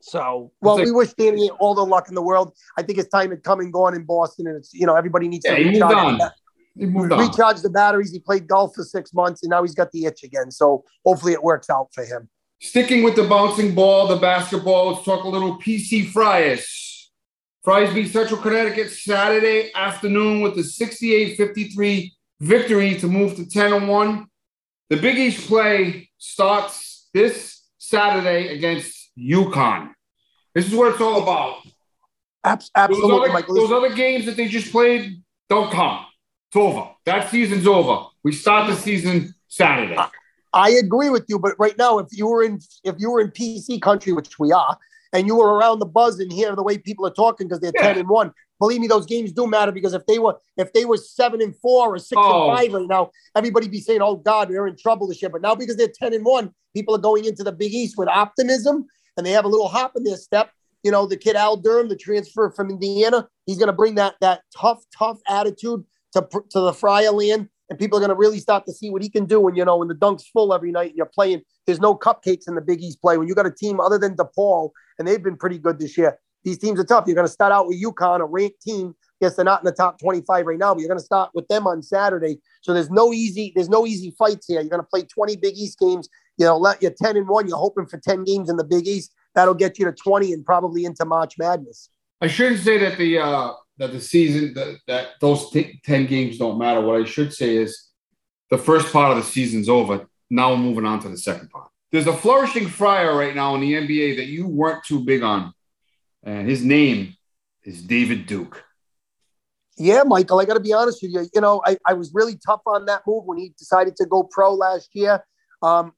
Speaker 5: So, well,
Speaker 4: like-
Speaker 5: we wish Danny all the luck in the world. I think his time had come and gone in Boston, and it's you know everybody needs
Speaker 4: Yeah,
Speaker 5: to
Speaker 4: he moved
Speaker 5: recharge,
Speaker 4: on.
Speaker 5: the,
Speaker 4: He moved on.
Speaker 5: recharge the batteries. He played golf for six months, and now he's got the itch again. So hopefully it works out for him.
Speaker 4: Sticking with the bouncing ball, the basketball, let's talk a little PC Friars. Friars beat Central Connecticut Saturday afternoon with a 68-53 victory to move to 10 and 1. The Big East play starts this Saturday against UConn. This is what it's all about.
Speaker 5: Abs-
Speaker 4: Those
Speaker 5: absolutely,
Speaker 4: other,
Speaker 5: Michael.
Speaker 4: those other games that they just played don't count. It's over. That season's over. We start the season Saturday.
Speaker 5: I agree with you, but right now, if you were in if you were in PC country, which we are, and you were around the buzz and hear the way people are talking because they're
Speaker 4: Yeah.
Speaker 5: ten and one, believe me, those games do matter because if they were if they were seven and four or six
Speaker 4: Oh.
Speaker 5: and five right now, everybody be saying, "Oh God, they're in trouble this year." But now because they're ten and one, people are going into the Big East with optimism and they have a little hop in their step. You know, the kid Al Durham, the transfer from Indiana, he's going to bring that that tough, tough attitude to to the Friar land and people are going to really start to see what he can do when you know when the dunk's full every night and you're playing. There's no cupcakes in the Big East play when you got a team other than DePaul, and they've been pretty good this year. These teams are tough. You're going to start out with UConn, a ranked team. Yes, they're not in the top 25 right now, but you're going to start with them on Saturday. So there's no easy there's no easy fights here. You're going to play 20 Big East games. You know, let you 10 and one. You're hoping for 10 games in the Big East. That'll get you to 20 and probably into March Madness.
Speaker 4: I shouldn't say that the uh, that the season that, that those t- ten games don't matter. What I should say is the first part of the season's over. Now we're moving on to the second part. There's a flourishing friar right now in the NBA that you weren't too big on, and his name is David Duke.
Speaker 5: Yeah, Michael, I got to be honest with you. You know, I, I was really tough on that move when he decided to go pro last year. Um,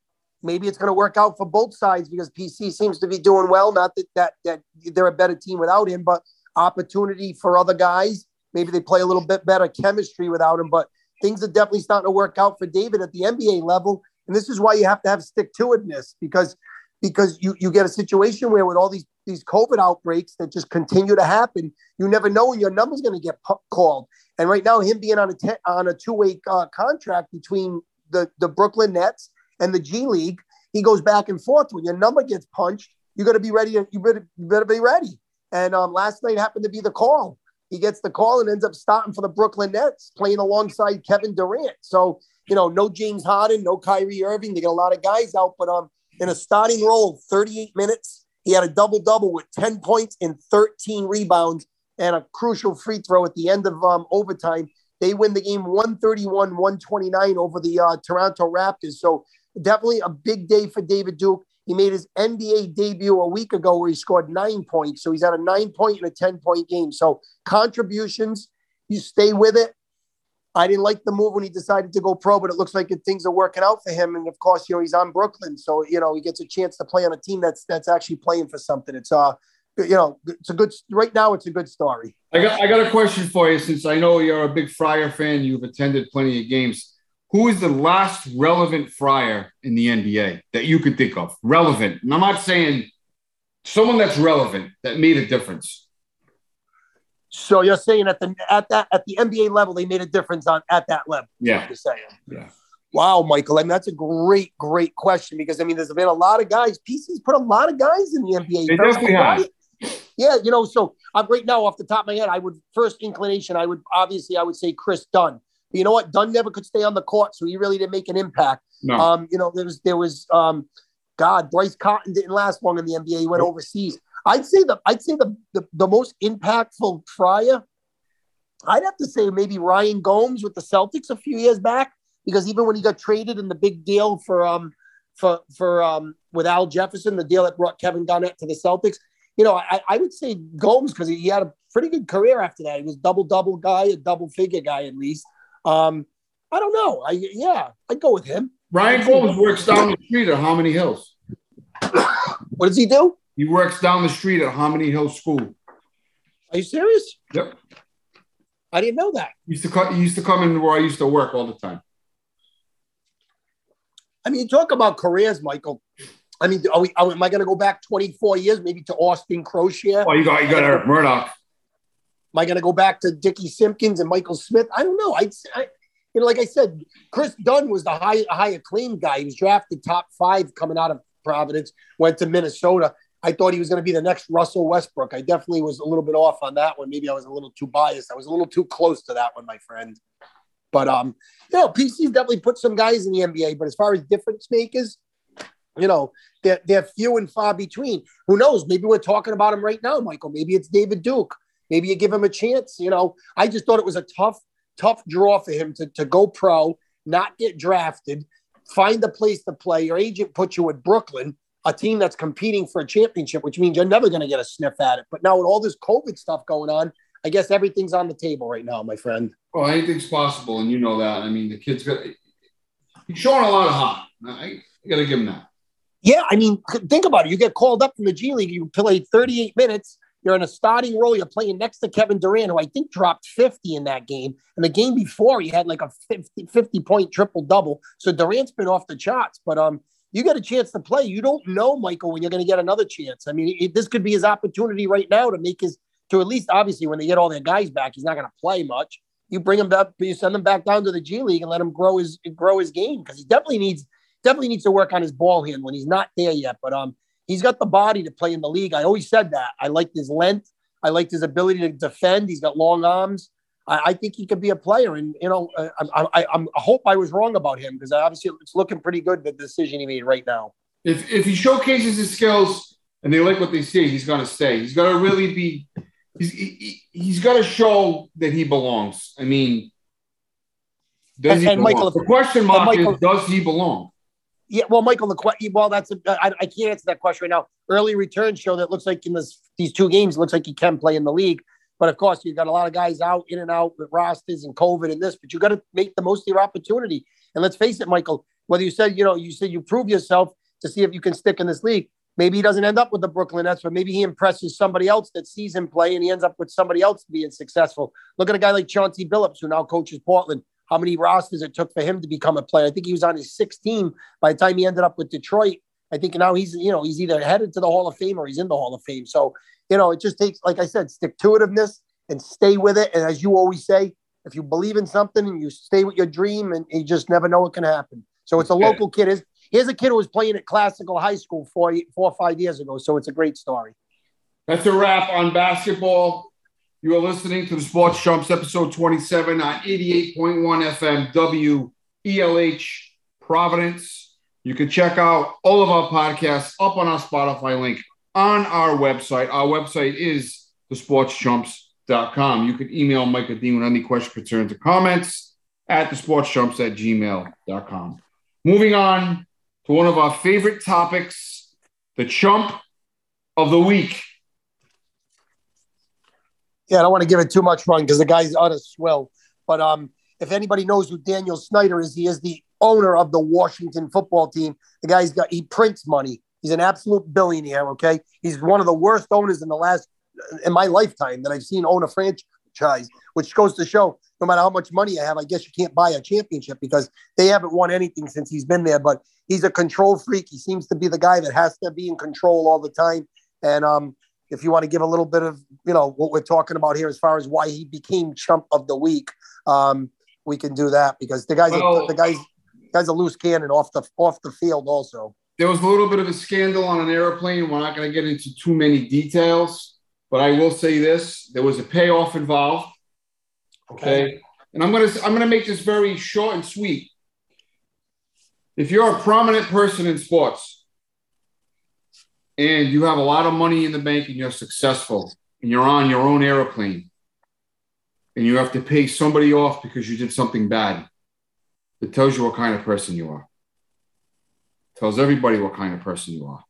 Speaker 5: maybe it's going to work out for both sides because PC seems to be doing well. Not that, that that they're a better team without him, but opportunity for other guys. Maybe they play a little bit better chemistry without him. But things are definitely starting to work out for David at the NBA level. And this is why you have to have stick to itness because because you you get a situation where with all these these COVID outbreaks that just continue to happen, you never know when your number's going to get pu- called. And right now, him being on a ten, on a two way uh, contract between the the Brooklyn Nets and the G League, he goes back and forth. When your number gets punched, you got to be ready. You better you better be ready. And um, last night happened to be the call. He gets the call and ends up starting for the Brooklyn Nets, playing alongside Kevin Durant. So you know, no James Harden, no Kyrie Irving. They get a lot of guys out, but um, in a starting role, 38 minutes, he had a double double with 10 points and 13 rebounds and a crucial free throw at the end of um, overtime. They win the game 131 129 over the uh, Toronto Raptors. So, definitely a big day for David Duke. He made his NBA debut a week ago where he scored nine points. So, he's at a nine point and a 10 point game. So, contributions, you stay with it. I didn't like the move when he decided to go pro, but it looks like things are working out for him. And of course, you know, he's on Brooklyn, so you know he gets a chance to play on a team that's that's actually playing for something. It's uh, you know, it's a good right now. It's a good story.
Speaker 4: I got I got a question for you since I know you're a big Friar fan. You've attended plenty of games. Who is the last relevant Friar in the NBA that you could think of? Relevant. And I'm not saying someone that's relevant that made a difference.
Speaker 5: So you're saying at the at that at the NBA level, they made a difference on at that level.
Speaker 4: Yeah.
Speaker 5: You're saying.
Speaker 4: Yeah.
Speaker 5: Wow, Michael. I mean, that's a great, great question because I mean, there's been a lot of guys. PC's put a lot of guys in the NBA.
Speaker 4: They definitely have.
Speaker 5: Yeah, you know, so I'm right now off the top of my head, I would first inclination, I would obviously I would say Kris Dunn. But you know what? Dunn never could stay on the court, so he really didn't make an impact.
Speaker 4: No.
Speaker 5: Um, you know, there was there was um God, Bryce Cotton didn't last long in the NBA. He went overseas. I'd say the I'd say the the, the most impactful Friar. I'd have to say maybe Ryan Gomes with the Celtics a few years back, because even when he got traded in the big deal for um for for um with Al Jefferson, the deal that brought Kevin Garnett to the Celtics, you know, I, I would say Gomes because he had a pretty good career after that. He was double double guy, a double figure guy at least. Um, I don't know. I yeah, I'd go with him.
Speaker 4: Ryan Gomes works down the street at Harmony Hills.
Speaker 5: What does he do?
Speaker 4: He works down the street at Harmony Hills School.
Speaker 5: Are you serious?
Speaker 4: Yep.
Speaker 5: I didn't know that.
Speaker 4: He used to come, he used to come in where I used to work all the time.
Speaker 5: I mean, you talk about careers, Michael. I mean, are we, are, am I going to go back 24 years, maybe to Austin Croshere?
Speaker 4: Oh, you got you got Eric Murdock.
Speaker 5: Am I going to go back to Dickie Simpkins and Michael Smith? I don't know. I, I you know, like I said, Kris Dunn was the high high acclaimed guy. He was drafted top five coming out of Providence, went to Minnesota. I thought he was going to be the next Russell Westbrook. I definitely was a little bit off on that one. Maybe I was a little too biased. I was a little too close to that one, my friend. But um, you know, PC's definitely put some guys in the NBA. But as far as difference makers, you know, they're, they're few and far between. Who knows? Maybe we're talking about him right now, Michael. Maybe it's David Duke. Maybe you give him a chance. You know, I just thought it was a tough, tough draw for him to, to go pro, not get drafted, find a place to play. Your agent puts you at Brooklyn, a team that's competing for a championship, which means you're never going to get a sniff at it. But now with all this COVID stuff going on, I guess everything's on the table right now, my friend.
Speaker 4: Well, anything's possible, and you know that. I mean, the kid's got he's showing a lot of heart. I, I got to give him that.
Speaker 5: Yeah, I mean, think about it. You get called up from the G League, you play 38 minutes, you're in a starting role, you're playing next to Kevin Durant, who I think dropped 50 in that game. And the game before, he had like a 50, 50 point triple double. So Durant's been off the charts, but um, you get a chance to play. You don't know, Michael, when you're going to get another chance. I mean, it, this could be his opportunity right now to make his, to at least obviously when they get all their guys back, he's not going to play much. You bring him back, you send him back down to the G League and let him grow his grow his game because he definitely needs definitely needs to work on his ball handling. He's not there yet, but um, he's got the body to play in the league. I always said that. I liked his length. I liked his ability to defend. He's got long arms. I, I think he could be a player. And you know, uh, I, I, I, I hope I was wrong about him because obviously it's looking pretty good the decision he made right now.
Speaker 4: If if he showcases his skills and they like what they see, he's going to stay. He's got to really be. He's he, he's got to show that he belongs. I mean, does
Speaker 5: And-
Speaker 4: he
Speaker 5: and
Speaker 4: belong?
Speaker 5: Michael,
Speaker 4: the question mark
Speaker 5: Michael-
Speaker 4: is, does he belong?
Speaker 5: Yeah, well, Michael, the que- well, that's a, I, I can't answer that question right now. Early return show that looks like in this these two games looks like he can play in the league, but of course you've got a lot of guys out in and out with rosters and COVID and this, but you got to make the most of your opportunity. And let's face it, Michael, whether you said you know you said you prove yourself to see if you can stick in this league. Maybe he doesn't end up with the Brooklyn Nets, but maybe he impresses somebody else that sees him play and he ends up with somebody else being successful. Look at a guy like Chauncey Billups, who now coaches Portland how many rosters it took for him to become a player. I think he was on his sixth team by the time he ended up with Detroit. I think now he's, you know, he's either headed to the Hall of Fame or he's in the Hall of Fame. So, you know, it just takes, like I said, stick to itiveness and stay with it. And as you always say, if you believe in something and you stay with your dream and you just never know what can happen. So it's a local kid. Is Here's a kid who was playing at Classical High School four, four or five years ago. So it's a great story.
Speaker 4: That's a wrap on basketball. You are listening to the Sports Chumps, episode 27 uh, on 88.1 FM WELH Providence. You can check out all of our podcasts up on our Spotify link on our website. Our website is thesportschumps.com. You can email Mike Dean with any questions, concerns, or comments at thesportschumps at gmail.com. Moving on to one of our favorite topics, the chump of the week.
Speaker 5: Yeah, I don't want to give it too much run because the guy's utter swell. But um, if anybody knows who Daniel Snyder is, he is the owner of the Washington football team. The guy's got he prints money. He's an absolute billionaire. Okay, he's one of the worst owners in the last in my lifetime that I've seen own a franchise. Which goes to show, no matter how much money I have, I guess you can't buy a championship because they haven't won anything since he's been there. But he's a control freak. He seems to be the guy that has to be in control all the time. And um, if you want to give a little bit of you know what we're talking about here as far as why he became chump of the week um we can do that because the guy's
Speaker 4: Well-
Speaker 5: a, the guy's guy's a loose cannon off the off the field also
Speaker 4: there was a little bit of a scandal on an airplane. We're not going to get into too many details, but I will say this: there was a payoff involved. Okay, and I'm gonna I'm gonna make this very short and sweet. If you're a prominent person in sports and you have a lot of money in the bank and you're successful and you're on your own airplane and you have to pay somebody off because you did something bad, it tells you what kind of person you are. Tells everybody what kind of person you are.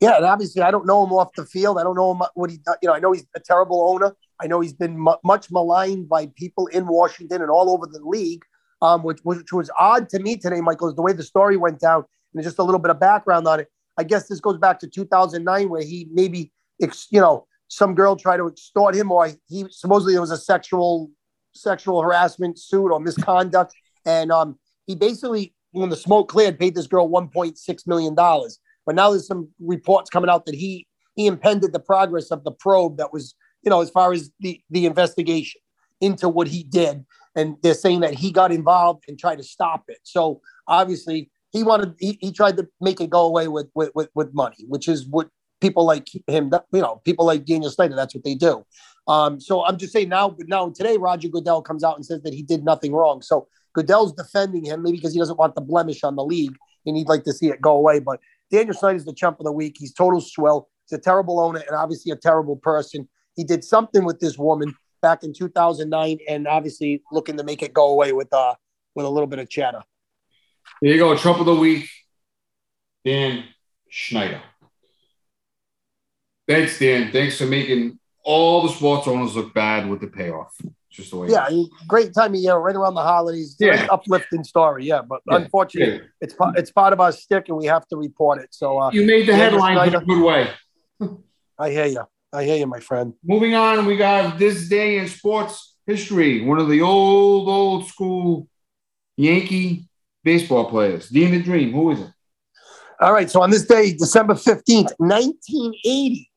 Speaker 5: yeah and obviously i don't know him off the field. I don't know him what he you know i know he's a terrible owner. I know he's been mu- much maligned by people in washington and all over the league um, which, which was odd to me today michael is the way the story went down. And just a little bit of background on it i guess this goes back to 2009 where he maybe you know some girl tried to extort him or he supposedly there was a sexual sexual harassment suit or misconduct. And um, he basically when the smoke cleared paid this girl 1.6 million dollars. But now there's some reports coming out that he he impeded the progress of the probe that was you know as far as the the investigation into what he did. And they're saying that he got involved and tried to stop it. So obviously he wanted he, he tried to make it go away with with with, with money which is what people like him you know people like daniel snyder that's what they do um so i'm just saying now but now today roger goodell comes out and says that he did nothing wrong so goodell's defending him maybe because he doesn't want the blemish on the league and he'd like to see it go away but Daniel Snyder's the chump of the week. He's total swell. He's a terrible owner and obviously a terrible person. He did something with this woman back in 2009 and obviously looking to make it go away with uh with a little bit of chatter.
Speaker 4: There you go, Trump of the week, Dan Snyder. Thanks, Dan. Thanks for making all the sports owners look bad with the payoff. Just the way.
Speaker 5: Yeah, great time of year, right around the holidays.
Speaker 4: Yeah.
Speaker 5: uplifting story. Yeah, but
Speaker 4: Yeah.
Speaker 5: unfortunately,
Speaker 4: Yeah.
Speaker 5: it's it's part of our stick, and we have to report it. So uh,
Speaker 4: You made the
Speaker 5: headline
Speaker 4: headlines in a good way.
Speaker 5: I hear you. I hear you, my friend.
Speaker 4: Moving on, we got this day in sports history. One of the old, old school Yankee baseball players. Dean the Dream. Who is it?
Speaker 5: All right. So on this day, December 15th, 1980,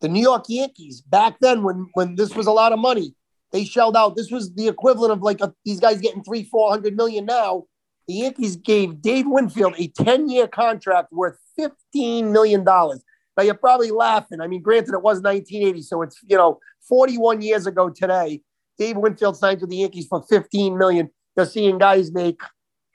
Speaker 5: the New York Yankees, back then when when this was a lot of money, they shelled out. This was the equivalent of like a, these guys getting three, four hundred million now. The Yankees gave Dave Winfield a 10-year contract worth $15 million. Now you're probably laughing. I mean, granted, it was 1980, so it's you know 41 years ago today. Dave Winfield signed with the Yankees for 15 million. You're seeing guys make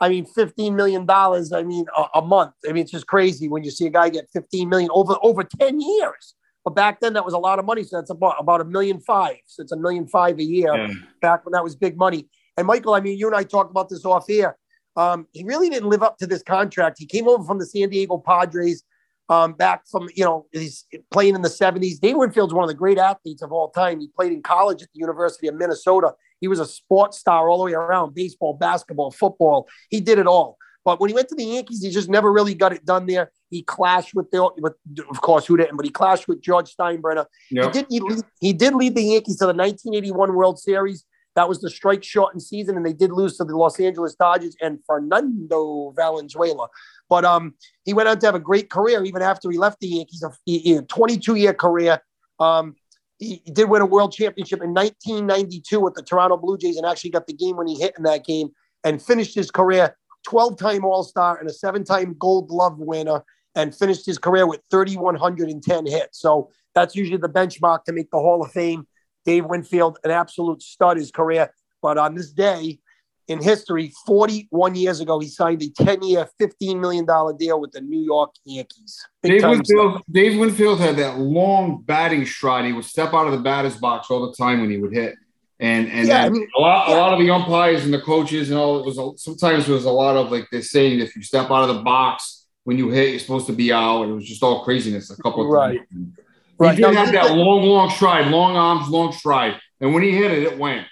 Speaker 5: I mean, fifteen million dollars. I mean, a, a month. I mean, it's just crazy when you see a guy get fifteen million over over ten years. But back then, that was a lot of money. So that's about about a million five. So it's a million five a year.
Speaker 4: Yeah.
Speaker 5: Back when that was big money. And Michael, I mean, you and I talked about this off air. Um, he really didn't live up to this contract. He came over from the San Diego Padres. Um, back from you know he's playing in the 70s. Dave Winfield's one of the great athletes of all time. He played in college at the University of Minnesota. He was a sports star all the way around baseball, basketball, football. He did it all. But when he went to the Yankees, he just never really got it done there. He clashed with the, with of course, who didn't? But he clashed with George Steinbrenner. He did. He, lead, he did lead the Yankees to the 1981 World Series. That was the strike shortened season, and they did lose to the Los Angeles Dodgers and Fernando Valenzuela. But um, he went on to have a great career even after he left the Yankees. A 22 year career. Um, he, did win a World Championship in 1992 with the Toronto Blue Jays, and actually got the game when he hit in that game, and finished his career 12 time All Star and a seven time Gold Glove winner, and finished his career with 3,110 hits. So that's usually the benchmark to make the Hall of Fame. Dave Winfield, an absolute stud his career. But on this day in history, 41 years ago, he signed a 10 year, $15 million deal with the New York Yankees. Big
Speaker 4: Dave Winfield. Dave Winfield had that long batting stride. He would step out of the batter's box all the time when he would hit. And and
Speaker 5: Yeah, I mean-
Speaker 4: a lot a lot of the umpires and the coaches and all it was a, sometimes there was a lot of like they're saying if you step out of the box when you hit, you're supposed to be out. And it was just all craziness a couple of
Speaker 5: Right.
Speaker 4: times.
Speaker 5: Right.
Speaker 4: He did
Speaker 5: Now,
Speaker 4: have that long, long stride, long arms, long stride. And when he hit it, it went.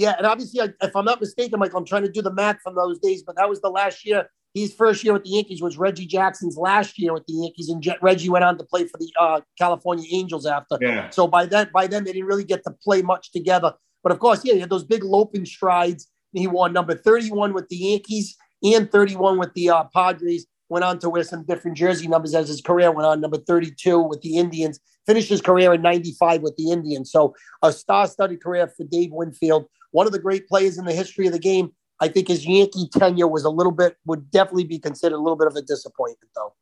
Speaker 5: Yeah, and obviously, I- if I'm not mistaken, Michael, I'm trying to do the math from those days, but that was the last year. His first year with the Yankees was Reggie Jackson's last year with the Yankees, and Je- Reggie went on to play for the uh, California Angels after.
Speaker 4: Yeah.
Speaker 5: So by then, by then they didn't really get to play much together. But of course, yeah, he had those big loping strides. He won number 31 with the Yankees and 31 with the uh, Padres. Went on to wear some different jersey numbers as his career went on. Number 32 with the Indians. Finished his career in 95 with the Indians. So a star-studded career for Dave Winfield. One of the great players in the history of the game. I think his Yankee tenure was a little bit, would definitely be considered a little bit of a disappointment, though.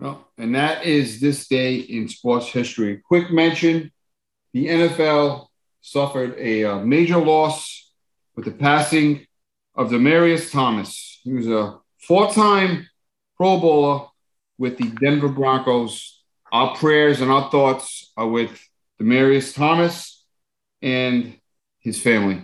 Speaker 4: Well, and that is this day in sports history. Quick mention the NFL suffered a uh, major loss with the passing of Demaryius Thomas. He was a four time Pro Bowler with the Denver Broncos. Our prayers and our thoughts are with Demaryius Thomas and his family.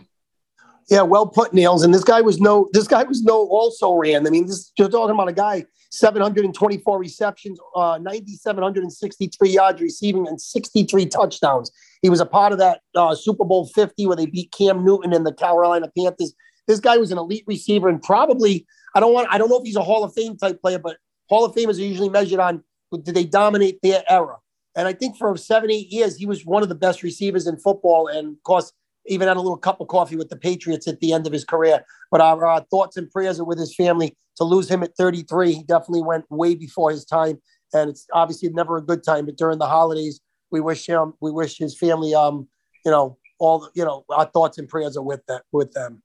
Speaker 5: Yeah, well put, Nailz. And this guy was no, this guy was no also ran. I mean, this you're talking about a guy 724 receptions, uh, 9,763 yards receiving, and 63 touchdowns. He was a part of that uh, Super Bowl 50 where they beat Cam Newton and the Carolina Panthers. This guy was an elite receiver and probably I don't want I don't know if he's a Hall of Fame type player, but Hall of Famers are usually measured on did they dominate their era. And I think for seven, eight years, he was one of the best receivers in football. And of course, even had a little cup of coffee with the Patriots at the end of his career. But our, our thoughts and prayers are with his family. To lose him at 33, he definitely went way before his time. And it's obviously never a good time. But during the holidays, we wish him, we wish his family, um, you know, all the, you know, our thoughts and prayers are with that with them.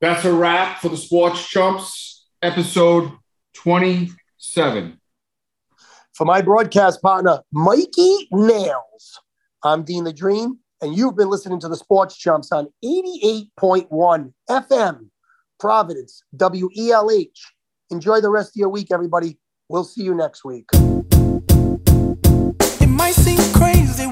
Speaker 4: That's a wrap for the Sports Chumps, episode 27.
Speaker 5: For my broadcast partner, Mikey Nailz, I'm Dean the Dream, and you've been listening to the Sports Chumps on 88.1 FM, Providence, WELH. Enjoy the rest of your week, everybody. We'll see you next week.
Speaker 7: It might seem crazy